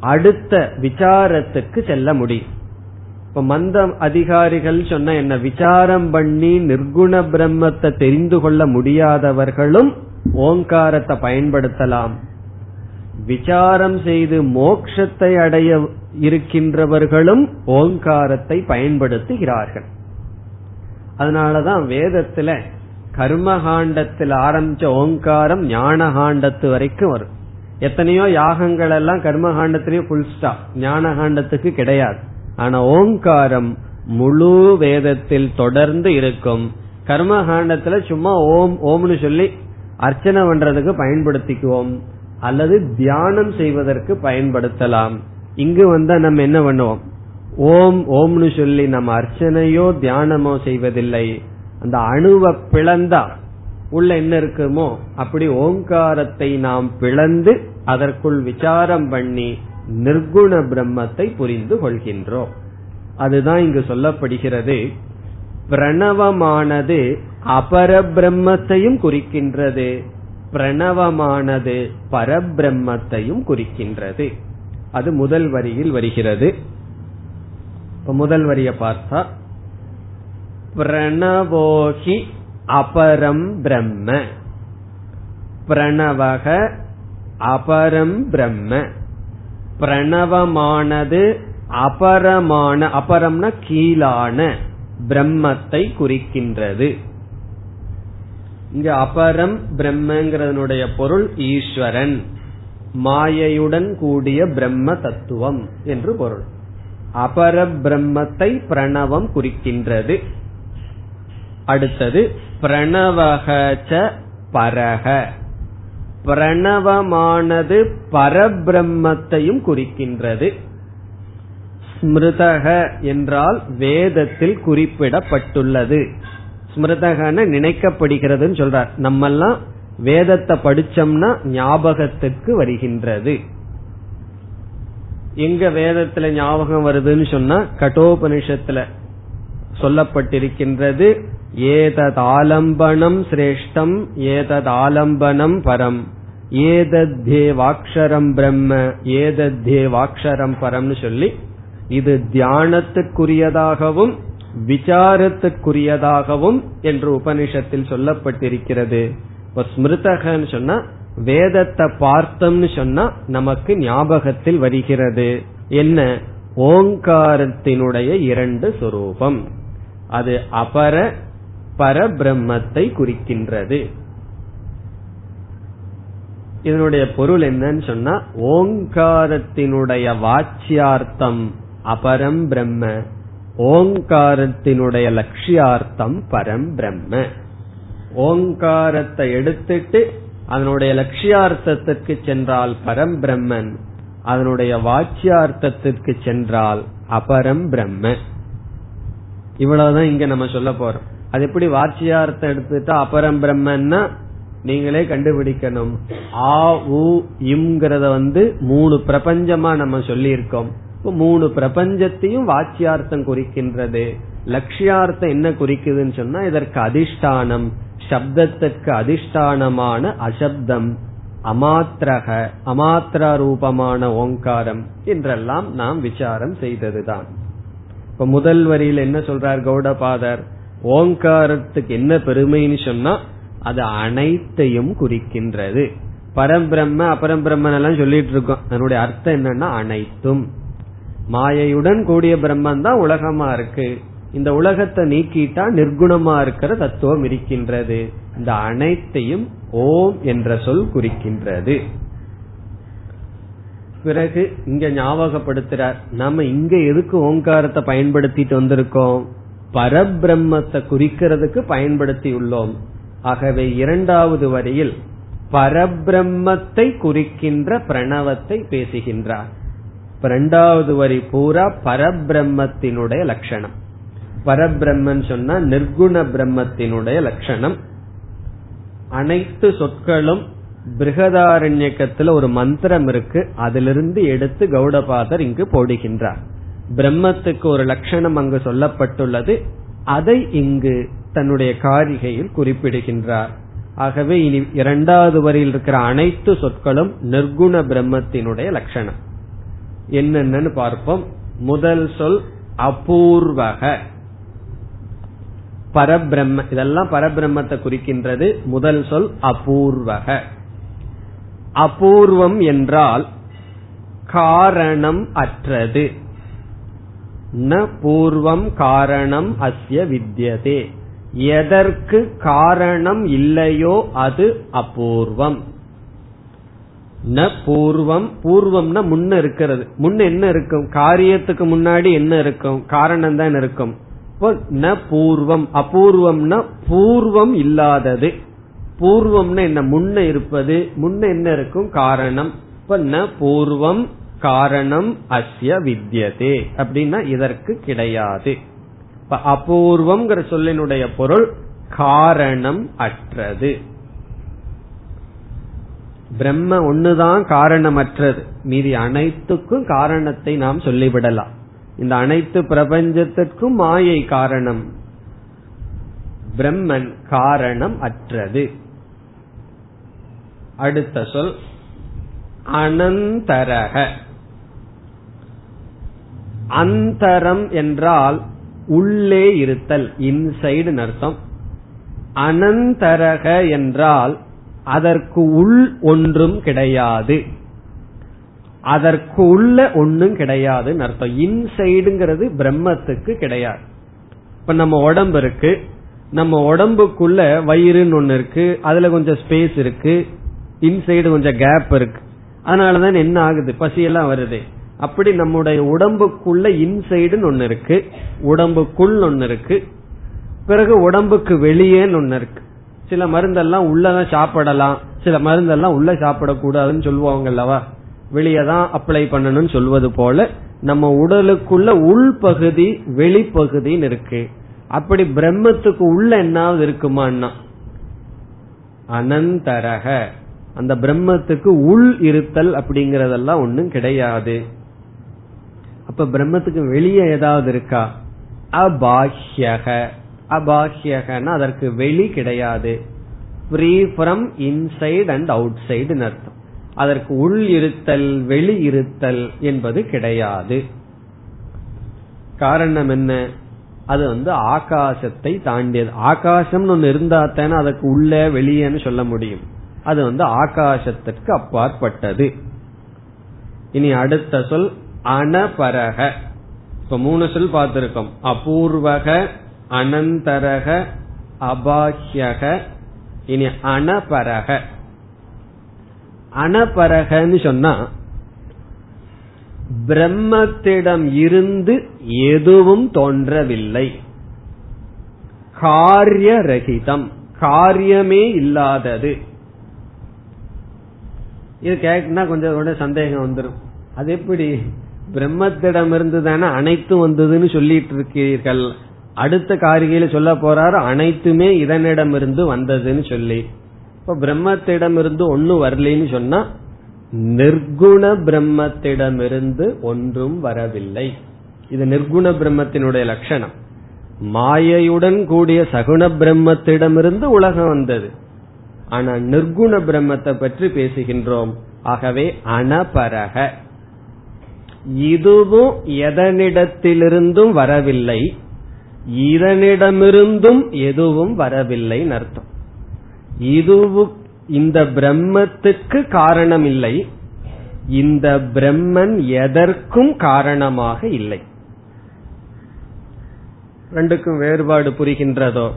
அடுத்த விசாரத்துக்கு செல்ல முடியும். இப்ப மந்த அதிகாரிகள் சொன்ன என்ன விசாரம் பண்ணி நிர்குண பிரம்மத்தை தெரிந்து கொள்ள முடியாதவர்களும் ஓங்காரத்தை பயன்படுத்தலாம். விசாரம் செய்து மோக்ஷத்தை அடைய இருக்கின்றவர்களும் ஓங்காரத்தை பயன்படுத்துகிறார்கள். அதனாலதான் வேதத்துல கர்மகாண்டத்தில் ஆரம்பிச்ச ஓங்காரம் ஞானகாண்டத்து வரைக்கும் வரும். எத்தனையோ யாகங்கள் எல்லாம் கர்மகாண்டத்திலேயே புல் ஸ்டாப் ஞானகாண்டத்துக்கு கிடையாது. ஆனா ஓங்காரம் முழு வேதத்தில் தொடர்ந்து இருக்கும். கர்மகாண்டத்துல சும்மா ஓம் ஓம்னு சொல்லி அர்ச்சனை பண்றதுக்கு பயன்படுத்திக்குவோம். அல்லது தியானம் செய்வதற்கு பயன்படுத்தலாம். இங்கு வந்தா நம்ம என்ன பண்ணுவோம்? ஓம் ஓம்னு சொல்லி நம்ம அர்ச்சனையோ தியானமோ செய்வதில்லை. அந்த அணுவை பிளந்தா உள்ள என்ன இருக்குமோ அப்படி ஓங்காரத்தை நாம் பிளந்து அதற்குள் விசாரம் பண்ணி நிர்குண பிரம்மத்தை புரிந்து கொள்கின்றோம். அதுதான் இங்கு சொல்லப்படுகிறது. பிரணவமானது அபர பிரம்மத்தையும் குறிக்கின்றது. பிரணவமானது பரபிரம்மத்தையும் குறிக்கின்றது. அது முதல் வரியில் வருகிறது. முதல் வரிய பார்த்தா பிரணவோகி அபரம் பிரம்ம. பிரணவக அபரம் பிரம்ம. பிரணவமானது அபரமான அபரம்னா கீழான பிரம்மத்தை குறிக்கின்றது. இங்க அபரம் பிரம்மங்கிறதனுடைய பொருள் ஈஸ்வரன். மாயையுடன் கூடிய பிரம்ம தத்துவம் என்று பொருள். அபர பிரம்மத்தை பிரணவம் குறிக்கின்றது. அடுத்தது பிரணவகச்ச பரக. பிரணவமானது பரபிரம்மத்தையும் குறிக்கின்றது. ஸ்மிருதக என்றால் வேதத்தில் குறிப்பிடப்பட்டுள்ளது. ஸ்மிருதகன நினைக்கப்படுகிறதுன்னு சொல்றார். நம்மெல்லாம் வேதத்தை படிச்சோம்னா ஞாபகத்துக்கு வருகின்றது. எங்க வேதத்துல ஞாபகம் வருதுன்னு சொன்னா கட்டோபனிஷத்துல சொல்லப்பட்டிருக்கின்றது ஏதத் ஆலம்பனம் சிரேஷ்டம் ஏதத் ஆலம்பனம் பரம் ஏதத்தே வாக்ஷரம் பிரம்ம ஏதத்தே வாக்ஷரம் பரம்னு சொல்லி இது தியானத்துக்குரியதாகவும் விசாரத்துக்குரியதாகவும் என்று உபனிஷத்தில் சொல்லப்பட்டிருக்கிறது. இப்ப ஸ்மிருதகன்னு சொன்னா வேதத்தை பார்த்தோம்னு சொன்னா நமக்கு ஞாபகத்தில் வருகிறது. என்ன? ஓங்காரத்தினுடைய இரண்டு சொரூபம். அது அபர பரபிரம்மத்தை குறிக்கின்றது. இதனுடைய பொருள் என்னன்னு சொன்னா ஓங்காரத்தினுடைய வாச்சியார்த்தம் அபரம் பிரம்ம ஓங்காரத்தினுடைய லட்சியார்த்தம் பரம் பிரம்ம. ஓங்காரத்தை எடுத்துட்டு அதனுடைய லட்சியார்த்தத்திற்கு சென்றால் பரம் பிரம்மன் அதனுடைய வாச்சியார்த்தத்திற்கு சென்றால் அபரம் பிரம்ம. இவ்வளவுதான் இங்க நம்ம சொல்ல போறோம். அது எப்படி வாச்சியார்த்தம் எடுத்துட்டா அபரம் பிரம்மன்னா நீங்களே கண்டுபிடிக்கணும். ஆ உ இம்ங்கிறத வந்து மூணு பிரபஞ்சமா நம்ம சொல்லி இருக்கோம் மூணு பிரபஞ்சத்தையும் வாச்சியார்த்தம் குறிக்கின்றது. லட்சியார்த்தம் என்ன குறிக்குதுன்னு சொன்னா இதற்கு அதிஷ்டானம் சப்தத்திற்கு அதிஷ்டானமான அசப்தம் அமாத்திரக அமாத்திர ரூபமான ஓங்காரம் என்றெல்லாம் நாம் விசாரம் செய்ததுதான். இப்ப முதல் வரியில் என்ன சொல்றார் கௌடபாதர்? ஓங்காரத்துக்கு என்ன பெருமைன்னு சொன்னா அது அனைத்தையும் குறிக்கின்றது. பரம்பிரம்ம அபரம்பிரம்மன் எல்லாம் சொல்லிட்டு இருக்கோம். அதனுடைய அர்த்தம் என்னன்னா அனைத்தும். மாயையுடன் கூடிய பிரம்மன் தான் உலகமா இருக்கு. இந்த உலகத்தை நீக்கிட்டா நிர்குணமா இருக்கிற தத்துவம் இருக்கின்றது. இந்த அனைத்தையும் ஓம் என்ற சொல் குறிக்கின்றது. பிறகு இங்க ஞாபகப்படுத்துறார் நம்ம இங்க எதுக்கு ஓங்காரத்தை பயன்படுத்திட்டு வந்திருக்கோம்? பரபிரம்மத்தை குறிக்கிறதுக்கு பயன்படுத்தி உள்ளோம். ஆகவே இரண்டாவது வரியில் பரபிரம்மத்தை குறிக்கின்ற பிரணவத்தை பேசுகின்றார். ரெண்டாவது வரி பூரா பரபிரம்மத்தினுடைய லட்சணம். பரபிரம்மன் சொன்னா நிர்குண பிரம்மத்தினுடைய லட்சணம். அனைத்து சொற்களும் பிருகதாரண்யக்கத்துல ஒரு மந்திரம் இருக்கு. அதிலிருந்து எடுத்து கௌடபாதர் இங்கு போடுகின்றார். பிரம்மத்துக்கு ஒரு லட்சணம் அங்கு சொல்லப்பட்டுள்ளது. அதை இங்கு தன்னுடைய காரிகையில் குறிப்பிடுகின்றார். ஆகவே இனி இரண்டாவது வரியில் இருக்கிற அனைத்து சொற்களும் நிர்குண பிரம்மத்தினுடைய லட்சணம். என்னென்னு பார்ப்போம். முதல் சொல் அபூர்வக. பரபிரம்ம இதெல்லாம் பரபிரம்மத்தை குறிக்கின்றது. முதல் சொல் அபூர்வக. அபூர்வம் என்றால் காரணம் அற்றது. ந பூர்வம் காரணம் அஸ்ய வித்யதே எதற்கு காரணம் இல்லையோ அது அபூர்வம். ந பூர்வம் பூர்வம்னா முன்ன இருக்கிறது. முன்ன என்ன இருக்கும்? காரியத்துக்கு முன்னாடி என்ன இருக்கும்? காரணம் தான் இருக்கும். ந பூர்வம் அபூர்வம்னா பூர்வம் இல்லாதது. பூர்வம்னா என்ன? முன்ன இருப்பது. முன்ன என்ன இருக்கும்? காரணம். இப்ப ந பூர்வம் காரணம் அஸ்ய வித்யதே. அப்படின்னா இதற்கு கிடையாது. இப்ப அபூர்வம்ங்கிற சொல்லினுடைய பொருள் காரணம் அற்றது. பிரம்ம ஒண்ணுதான் காரணமற்றது. மீதி அனைத்துக்கும் காரணத்தை நாம் சொல்லிவிடலாம். இந்த அனைத்து பிரபஞ்சத்திற்கும் மாயை காரணம். பிரம்மன் காரணம் அற்றது அடுத்த சொல் அனந்தரக. அந்தரம் என்றால் உள்ளே இருத்தல் இன்சைடு அர்த்தம். அனந்தரக என்றால் அதற்கு உள் ஒன்றும் கிடையாது. அதற்கு உள்ள ஒன்றும் கிடையாதுன்னு அர்த்தம். இன்சைடுங்கிறது பிரம்மத்துக்கு கிடையாது. இப்ப நம்ம உடம்பு இருக்கு. நம்ம உடம்புக்குள்ள வயிறுன்னு ஒண்ணு இருக்கு. அதுல கொஞ்சம் ஸ்பேஸ் இருக்கு. இன்சைடு கொஞ்சம் கேப் இருக்கு. அதனாலதான் என்ன ஆகுது? பசியெல்லாம் வருது. அப்படி நம்முடைய உடம்புக்குள்ள இன்சைடுன்னு ஒன்னு இருக்கு. உடம்புக்குள் ஒன்னு இருக்கு. பிறகு உடம்புக்கு வெளியேன்னு ஒன்னு இருக்கு. சில மருந்தெல்லாம் உள்ளதான் சாப்பிடலாம். சில மருந்தெல்லாம் உள்ள சாப்பிடக்கூடாதுன்னு சொல்லுவாங்க அல்லவா வெளியே தான் அப்ளை பண்ணணும்னு சொல்வது போல நம்ம உடலுக்குள்ள உள்பகுதி வெளிப்பகுதின்னு இருக்கு. அப்படி பிரம்மத்துக்கு உள்ள என்னாவது இருக்குமான்னா? அனந்தரக. அந்த பிரம்மத்துக்கு உள் இருத்தல் அப்படிங்கறதெல்லாம் ஒன்னும் கிடையாது. அப்ப பிரம்மத்துக்கு வெளியே ஏதாவது இருக்கா? அபாஹ்யக. அபாஹ்யகன்னா அதற்கு வெளி கிடையாது. Free from inside and outside அர்த்தம். அதற்கு உள் இருத்தல் வெளி இருத்தல் என்பது கிடையாது. காரணம் என்ன? அது வந்து ஆகாசத்தை தாண்டியது. ஆகாசம்னு ஒன்னு இருந்தா தானே அதற்கு உள்ள வெளியேன்னு சொல்ல முடியும். அது வந்து ஆகாசத்திற்கு அப்பாற்பட்டது. இனி அடுத்த சொல் அனபரக. இப்ப மூணு சொல் பார்த்திருக்கோம். அபூர்வக அனந்தரக அபாஹ்யக இனி அனபரக. அனபரகன்னு சொன்னா பிரம்மத்திடம் இருந்து எதுவும் தோன்றவில்லை. காரிய ரகிதம் காரியமே இல்லாதது. இது கேட்கனா கொஞ்சம் கூட சந்தேகம் வந்துடும் அது எப்படி? பிரம்மத்திடம் இருந்து தானே அனைத்தும் வந்ததுன்னு சொல்லிட்டு இருக்கிறீர்கள் அடுத்த காரிகையில சொல்ல போறாரு அனைத்துமே இதனிடமிருந்து வந்ததுன்னு சொல்லி. இப்ப பிரம்மத்திடமிருந்து ஒன்னு வரலன்னு சொன்னா நிர்குண பிரம்மத்திடமிருந்து ஒன்றும் வரவில்லை. இது நிர்குண பிரம்மத்தினுடைய லட்சணம். மாயையுடன் கூடிய சகுண பிரம்மத்திடமிருந்து உலகம் வந்தது. ஆனா நிர்குண பிரம்மத்தை பற்றி பேசுகின்றோம். ஆகவே அனபரக. இதுவும் எதனிடத்திலிருந்தும் வரவில்லை. இதனிடமிருந்தும் எதுவும் வரவில்லை அர்த்தம். இதுவும் இந்த பிரம்மத்துக்கு காரணம் இல்லை இந்த பிரம்மன் எதற்கும் காரணமாக இல்லை. ரெண்டுக்கும் வேறுபாடு புரிகின்றதோ?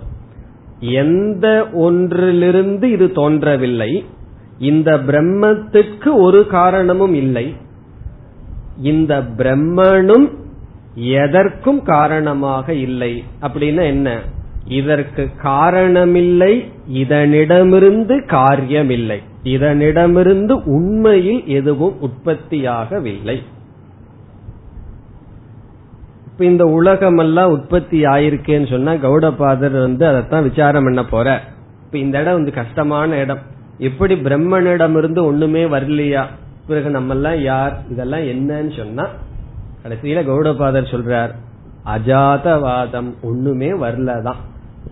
எந்த ஒன்றிலிருந்து இது தோன்றவில்லை. இந்த பிரம்மத்துக்கு ஒரு காரணமும் இல்லை. இந்த பிரம்மனும் எதற்கும் காரணமாக இல்லை. அப்படின்னா என்ன? இதற்கு காரணமில்லை இதனிடமிருந்து காரியமில்லை. இதனிடமிருந்து உண்மையில் எதுவும் உற்பத்தியாகவில்லை. இப்ப இந்த உலகம் எல்லாம் உற்பத்தி ஆயிருக்கேன்னு சொன்னா கௌடபாதர் வந்து அதைத்தான் விசாரம் பண்ண போற. இப்ப இந்த இடம் வந்து கஷ்டமான இடம். எப்படி பிரம்மனிடம் இருந்து ஒண்ணுமே வரலையா? பிறகு நம்ம எல்லாம் யார்? இதெல்லாம் என்னன்னு சொன்னா கடைசியில கௌடபாதர் சொல்றார் அஜாதவாதம் ஒண்ணுமே வரலதான்.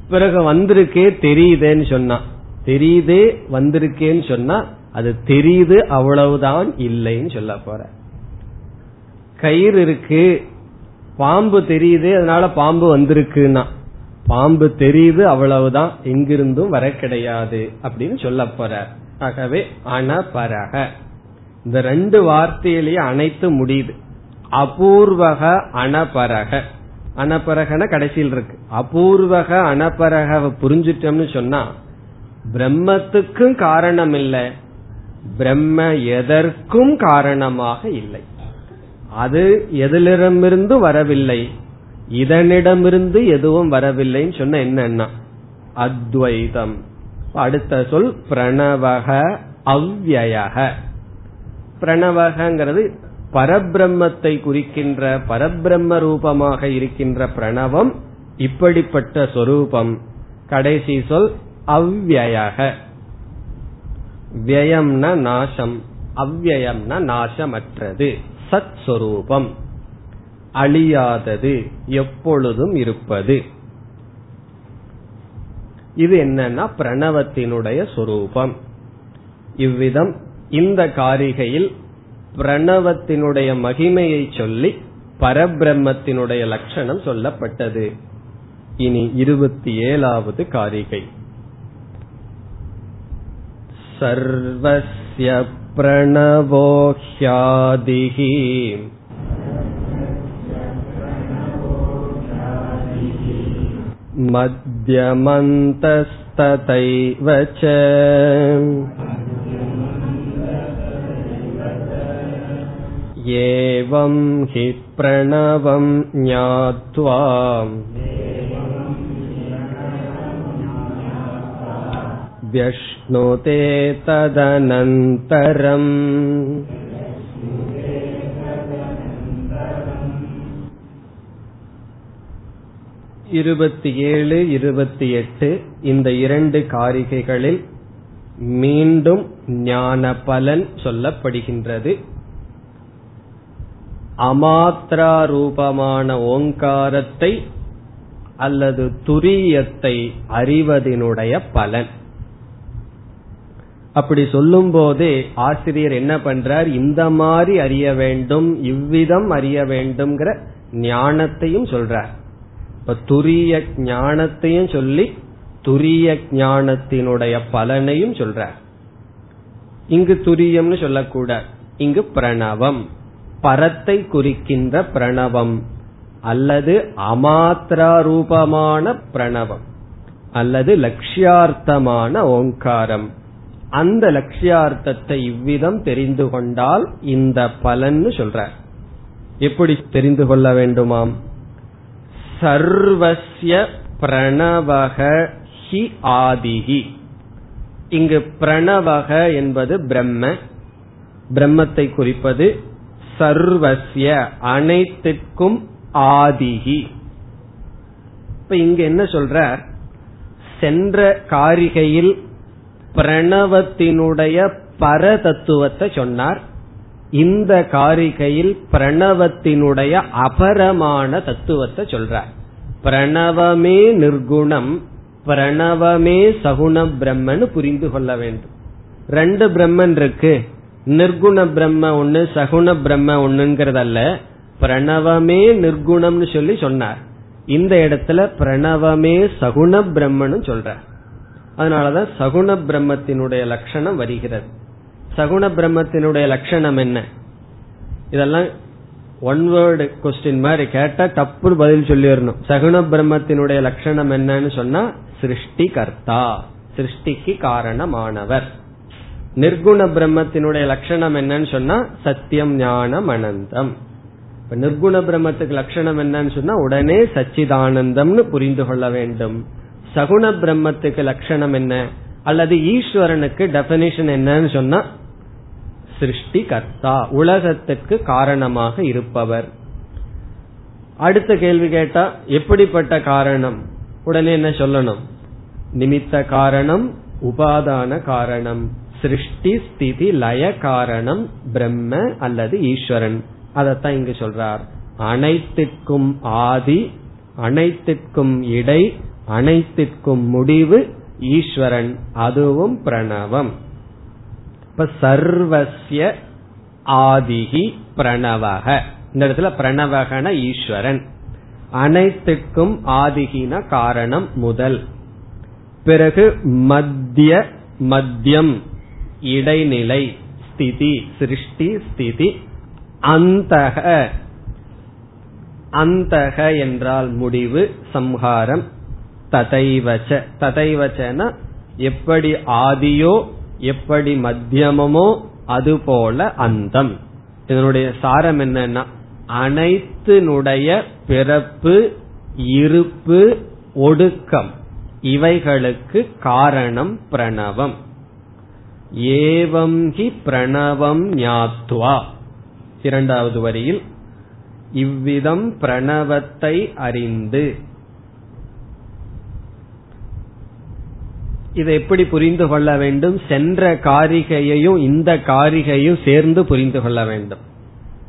பிறகு வந்திருக்கே தெரியுதேன்னு சொன்னா. தெரியுதே வந்திருக்கேன்னு சொன்னா அது தெரியுது அவ்வளவுதான் இல்லைன்னு சொல்ல போற. கயிறு இருக்கு பாம்பு தெரியுது அதனால பாம்பு வந்திருக்குன்னா. பாம்பு தெரியுது அவ்வளவுதான் எங்கிருந்தும் வர கிடையாது அப்படின்னு சொல்ல போற. ஆகவே அனபரக. இந்த ரெண்டு வார்த்தையிலேயே அனைத்து முடியுது. அபூர்வக அனபரக. அனபரகன கடைசியில் இருக்கு. அபூர்வக அனபரக புரிஞ்சிட்டோம்னு சொன்னா பிரம்மத்துக்கும் காரணம் இல்லை பிரம்ம எதற்கும் காரணமாக இல்லை. அது எதிலிடமிருந்து வரவில்லை இதனிடமிருந்து எதுவும் வரவில்லைன்னு சொன்ன என்னன்னா அத்வைதம். அடுத்த சொல் பிரணவக அவ்வயக பிரணவகங்கிறது பரபிரம்மத்தை குறிக்கின்ற பரபிரம்ம ரூபமாக இருக்கின்ற பிரணவம் இப்படிப்பட்ட சொரூபம். கடைசி சொல் அவ்வயக. வியம்ன நாசம் அவ்வயம்ன நாசமற்றது. சத் சொரூபம். அழியாதது எப்பொழுதும் இருப்பது. இது என்னன்னா பிரணவத்தினுடைய சொரூபம். இவ்விதம் இந்த காரிகையில் பிரணவத்தினுடைய மகிமையை சொல்லி பரபிரம்மத்தினுடைய லட்சணம் சொல்லப்பட்டது இனி இருபத்தி ஏழாவது காரிகை सर्वस्य प्रणवो ह्यादिः मध्यमन्तस्तथैव च एवं हि प्रणवं ज्ञात्वा व्यश्नुते तदनन्तरम् இருபத்தி ஏழு இருபத்தி எட்டு இந்த இரண்டு காரிகைகளில் மீண்டும் ஞான பலன் சொல்லப்படுகின்றது அமாத்ரா ரூபமான ஓங்காரத்தை அல்லது துரியத்தை அறிவதனுடைய பலன். அப்படி சொல்லும் போதே ஆசிரியர் என்ன பண்றார்? இந்த மாதிரி அறிய வேண்டும் இவ்விதம் அறிய வேண்டும்ங்கிற ஞானத்தையும் சொல்றார். இப்ப துரிய ஞானத்தையும் சொல்லி துரிய ஞானத்தினுடைய பலனையும் சொல்றார். இங்கு துரியம்னு சொல்லக்கூடாது இங்கு பிரணவம். பரத்தை குறிக்கின்ற பிரணவம் அல்லது அமாத்ரா ரூபமான பிரணவம் அல்லது லட்சியார்த்தமான ஓங்காரம். அந்த லட்சியார்த்தத்தை இவ்விதம் தெரிந்து கொண்டால் இந்த பலன் சொல்ற எப்படி தெரிந்து கொள்ள வேண்டுமாம்? சர்வசிய பிரணவக ஹி ஆதிகி இங்கு பிரணவக என்பது பிரம்ம பிரம்மத்தை குறிப்பது சர்வசிய அனைத்திற்கும் ஆதிகி இப்ப இங்க என்ன சொல்ற சென்ற காரிகையில் பிரணவத்தினுடைய பர தத்துவத்தை சொன்னார். இந்த காரிகையில் பிரணவத்தினுடைய அபரமான தத்துவத்தை சொல்றார். பிரணவமே நிர்குணம் பிரணவமே சகுண பிரம்மன்னு புரிந்து கொள்ள வேண்டும். ரெண்டு பிரம்மன் இருக்கு. நிர்குண பிரம்ம ஒண்ணு சகுண பிரம்ம ஒண்ணுங்கிறதல்ல. பிரணவமே நிர்குணம்னு சொல்லி சொன்னார். இந்த இடத்துல பிரணவமே சகுண பிரம்மன்னு சொல்ற அதனாலதான் சகுண பிரம்மத்தினுடைய லட்சணம் வருகிறது. சகுண பிரம்மத்தினுடைய லட்சணம் என்ன? இதெல்லாம் ஒன் வேர்டு கொஸ்டின் மாதிரி கேட்டா தப்பு பதில் சொல்லிடணும். சகுண பிரம்மத்தினுடைய லட்சணம் என்னன்னு சொன்னா சிருஷ்டி கர்த்தா சிருஷ்டிக்கு காரணமானவர். நிர்குண பிரம்மத்தினுடைய லட்சணம் என்னன்னு சொன்னா சத்தியம் ஞானம் அனந்தம். நிர்குண பிரம்மத்துக்கு லட்சணம் என்னன்னு சொன்னா உடனே சச்சிதானந்தம்னு புரிந்து கொள்ள வேண்டும். சகுண பிரம்மத்துக்கு லட்சணம் என்ன? அல்லது ஈஸ்வரனுக்கு டெபனிஷன் என்னன்னு சொன்னா சிருஷ்டி கர்த்தா உலகத்துக்கு காரணமாக இருப்பவர். அடுத்த கேள்வி கேட்டா எப்படிப்பட்ட காரணம்? உடனே என்ன சொல்லணும்? நிமித்த காரணம் உபாதான காரணம். சிருஷ்டி ஸ்திதி லய காரணம் பிரம்ம அல்லது ஈஸ்வரன். அதத்தான் இங்கு சொல்றார். அனைத்திற்கும் ஆதி அனைத்திற்கும் இடை அனைத்திற்கும் முடிவு ஈஸ்வரன். அதுவும் பிரணவம். இப்ப சர்வசிய ஆதிகி பிரணவக. இந்த இடத்துல பிரணவகன ஈஸ்வரன். அனைத்துக்கும் ஆதிகின காரணம் முதல். பிறகு மத்திய மத்தியம். இடைநிலை ஸ்திதி சிருஷ்டி ஸ்திதி அந்தக அந்தக என்றால் முடிவு சம்ஹாரம் ததைவச்ச. ததைவச்சன எப்படி ஆதியோ எப்படி மத்தியமமோ அதுபோல அந்தம். இதனுடைய சாரம் என்னன்னா அனைத்தினுடைய பிறப்பு இருப்பு ஒடுக்கம் இவைகளுக்கு காரணம் பிரணவம். ஏவம் ஹி பிரணவம் ஞாத்வா. இரண்டாவது வரியில் இவ்விதம் பிரணவத்தை அறிந்து. இதை எப்படி புரிந்து கொள்ள வேண்டும்? சென்ற காரிகையையும் இந்த காரிகையும் சேர்ந்து புரிந்து கொள்ள வேண்டும்.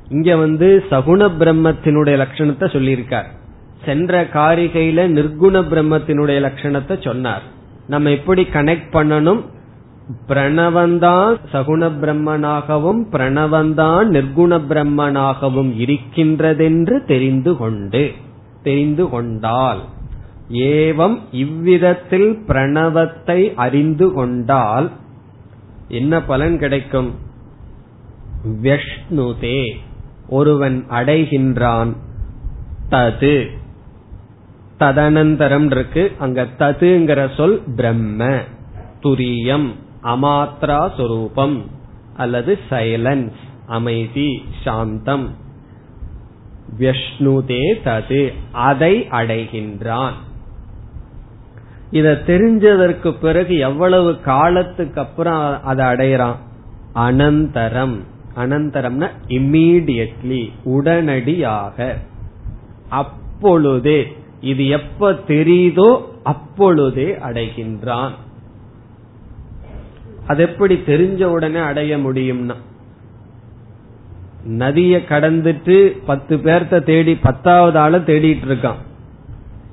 இங்க வந்து சகுண பிரம்மத்தினுடைய லட்சணத்தை சொல்லியிருக்கார். சென்ற காரிகையில நிர்குண பிரம்மத்தினுடைய லட்சணத்தை சொன்னார். நம்ம எப்படி கனெக்ட் பண்ணணும்? பிரணவந்தான் சகுண பிரம்மனாகவும் பிரணவந்தான் நிர்குண பிரம்மனாகவும் இருக்கின்றதென்று தெரிந்து கொண்டு தெரிந்து கொண்டால் ஏவம் இவ்விதத்தில் பிரணவத்தை அறிந்து கொண்டால் என்ன பலன் கிடைக்கும்? வெஷ்ணுதே ஒருவன் அடைகின்றான் தது. ததனந்தரம் இருக்கு. அங்க ததுங்கிற சொல் பிரம்ம துரியம். அமாத்ரா சொரூபம் அல்லது சைலன்ஸ் அமைதி சாந்தம். விஷ்ணுதே தது அதை அடைகின்றான். இத தெரிஞ்சதற்கு பிறகு எவ்வளவு காலத்துக்கு அப்புறம் அதை அடையிறான் அனந்தரம். அனந்தரம்னா இம்மீடியட்லி உடனடியாக. அப்பொழுதே இது எப்ப தெரியுதோ அப்பொழுதே அடைகின்றான். அது எப்படி தெரிஞ்ச உடனே அடைய முடியும்னா? நதிய கடந்துட்டு பத்து பேர்த்த தேடி பத்தாவது ஆள தேடிட்டு இருக்கான்.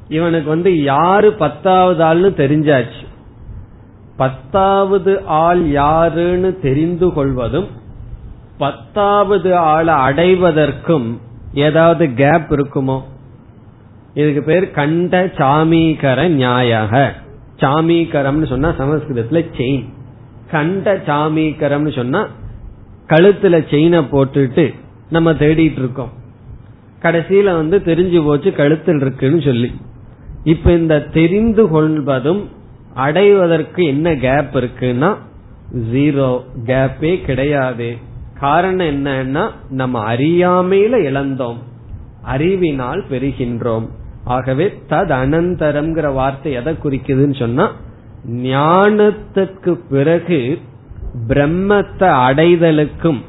இவனுக்கு வந்து யாரு பத்தாவது ஆள்னு தெரிஞ்சாச்சு. பத்தாவது ஆள் யாருன்னு தெரிந்து கொள்வதும் பத்தாவது ஆளை அடைவதற்கும் ஏதாவது கேப் இருக்குமோ? இதுக்கு பேர் கண்ட சாமீகர நியாயக. சாமீகரம்னு சொன்னா சமஸ்கிருதத்துல செயின் கண்ட சாமீகரம்னு சொன்னா கழுத்துல செயினை போட்டுட்டு நம்ம தேடிட்டு இருக்கோம். கடைசியில வந்து தெரிஞ்சு போச்சு கழுத்தில் இருக்குன்னு சொல்லி. இப்ப இந்த தெரிந்து கொள்வதும் அடைவதற்கு என்ன கேப் இருக்குன்னா ஜீரோ கேப்பே கிடையாது. காரணம் என்னன்னா நம்ம அறியாமையில இழந்தோம். அறிவினால் பெறுகின்றோம் ஆகவே தத் அனந்தரம்ங்கிற வார்த்தை எதை குறிக்குதுன்னு சொன்னா ஞானத்துக்கு பிறகு பிரம்மத்தை அடைதலுக்கும்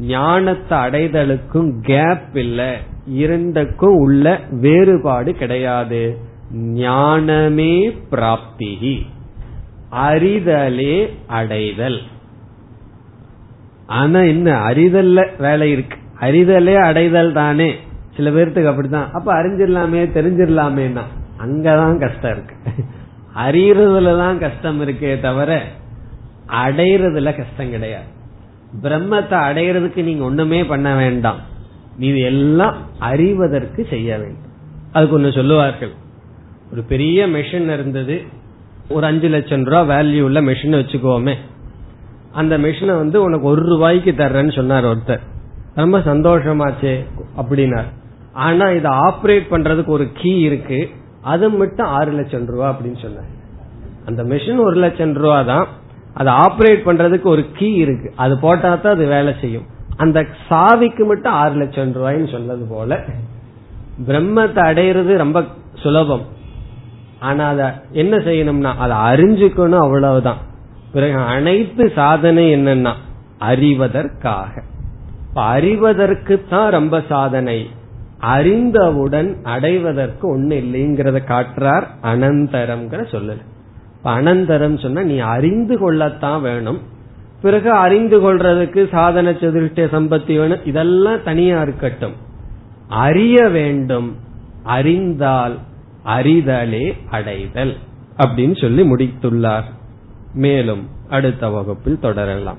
ஞானத்தை அடைதலுக்கும் கேப் இல்ல. இரண்டுக்கும் உள்ள வேறுபாடு கிடையாது. ஞானமே பிராப்தி. அறிதலே அடைதல். ஆனா என்ன அறிதல்ல வேலை இருக்கு. அறிதலே அடைதல் தானே. சில பேர்த்துக்கு அப்படித்தான். அப்ப அறிஞ்சிடலாமே தெரிஞ்சிடலாமேனா அங்கதான் கஷ்டம் இருக்கு. அறியறதுலதான் கஷ்டம் இருக்கே தவிர அடையறதுல கஷ்டம் கிடையாது. பிரம்மத்தை அடையிறதுக்கு நீங்க ஒண்ணுமே பண்ண வேண்டாம். இது எல்லாம் அறிவதற்கு செய்ய வேண்டும். அதுக்கு ஒண்ணு சொல்லுவார்கள். ஒரு பெரிய மெஷின் இருந்தது. ஒரு அஞ்சு லட்சம் ரூபாய் வேல்யூ உள்ள மெஷின் வச்சுக்கோமே. அந்த மெஷினை வந்து உனக்கு ஒரு ரூபாய்க்கு தர்றேன்னு சொன்னார் ஒருத்தர். ரொம்ப சந்தோஷமாச்சே அப்படின்னார். ஆனா இதை ஆப்ரேட் பண்றதுக்கு ஒரு கீ இருக்கு. அது மட்டும் ஆறு லட்சம் ரூபா அப்படின்னு சொன்னார். அந்த மிஷின் ஒரு லட்சம் ரூபா தான். அதை ஆப்ரேட் பண்றதுக்கு ஒரு கீ இருக்கு. அது போட்டா தான் அது வேலை செய்யும். அந்த சாவிக்கு மட்டும் ஆறு லட்சம் ரூபாய்ன்னு சொன்னது போல பிரம்மத்தை அடையிறது ரொம்ப சுலபம். ஆனா அத என்ன செய்யணும்னா அதை அறிஞ்சுக்கணும் அவ்வளவுதான். பிறகு அனைத்து சாதனை என்னன்னா அறிவதற்காக. அறிவதற்கு தான் ரொம்ப சாதனை. அறிந்தவுடன் அடைவதற்கு ஒண்ணு இல்லைங்கிறத காட்டுறார் அனந்தரம்ங்கிற சொல்லல. அனந்தரம் சொன்னா நீ அறிந்து கொள்ளத்தான் வேணும். பிறகு அறிந்து கொள்றதுக்கு சாதன சதுர்ஷ்ட சம்பத்தி வேணும் இதெல்லாம் தனியா இருக்கட்டும். அறிய வேண்டும். அறிந்தால் அறிதலே அடைதல் அப்படின்னு சொல்லி முடித்துள்ளார். மேலும் அடுத்த வகுப்பில் தொடரலாம்.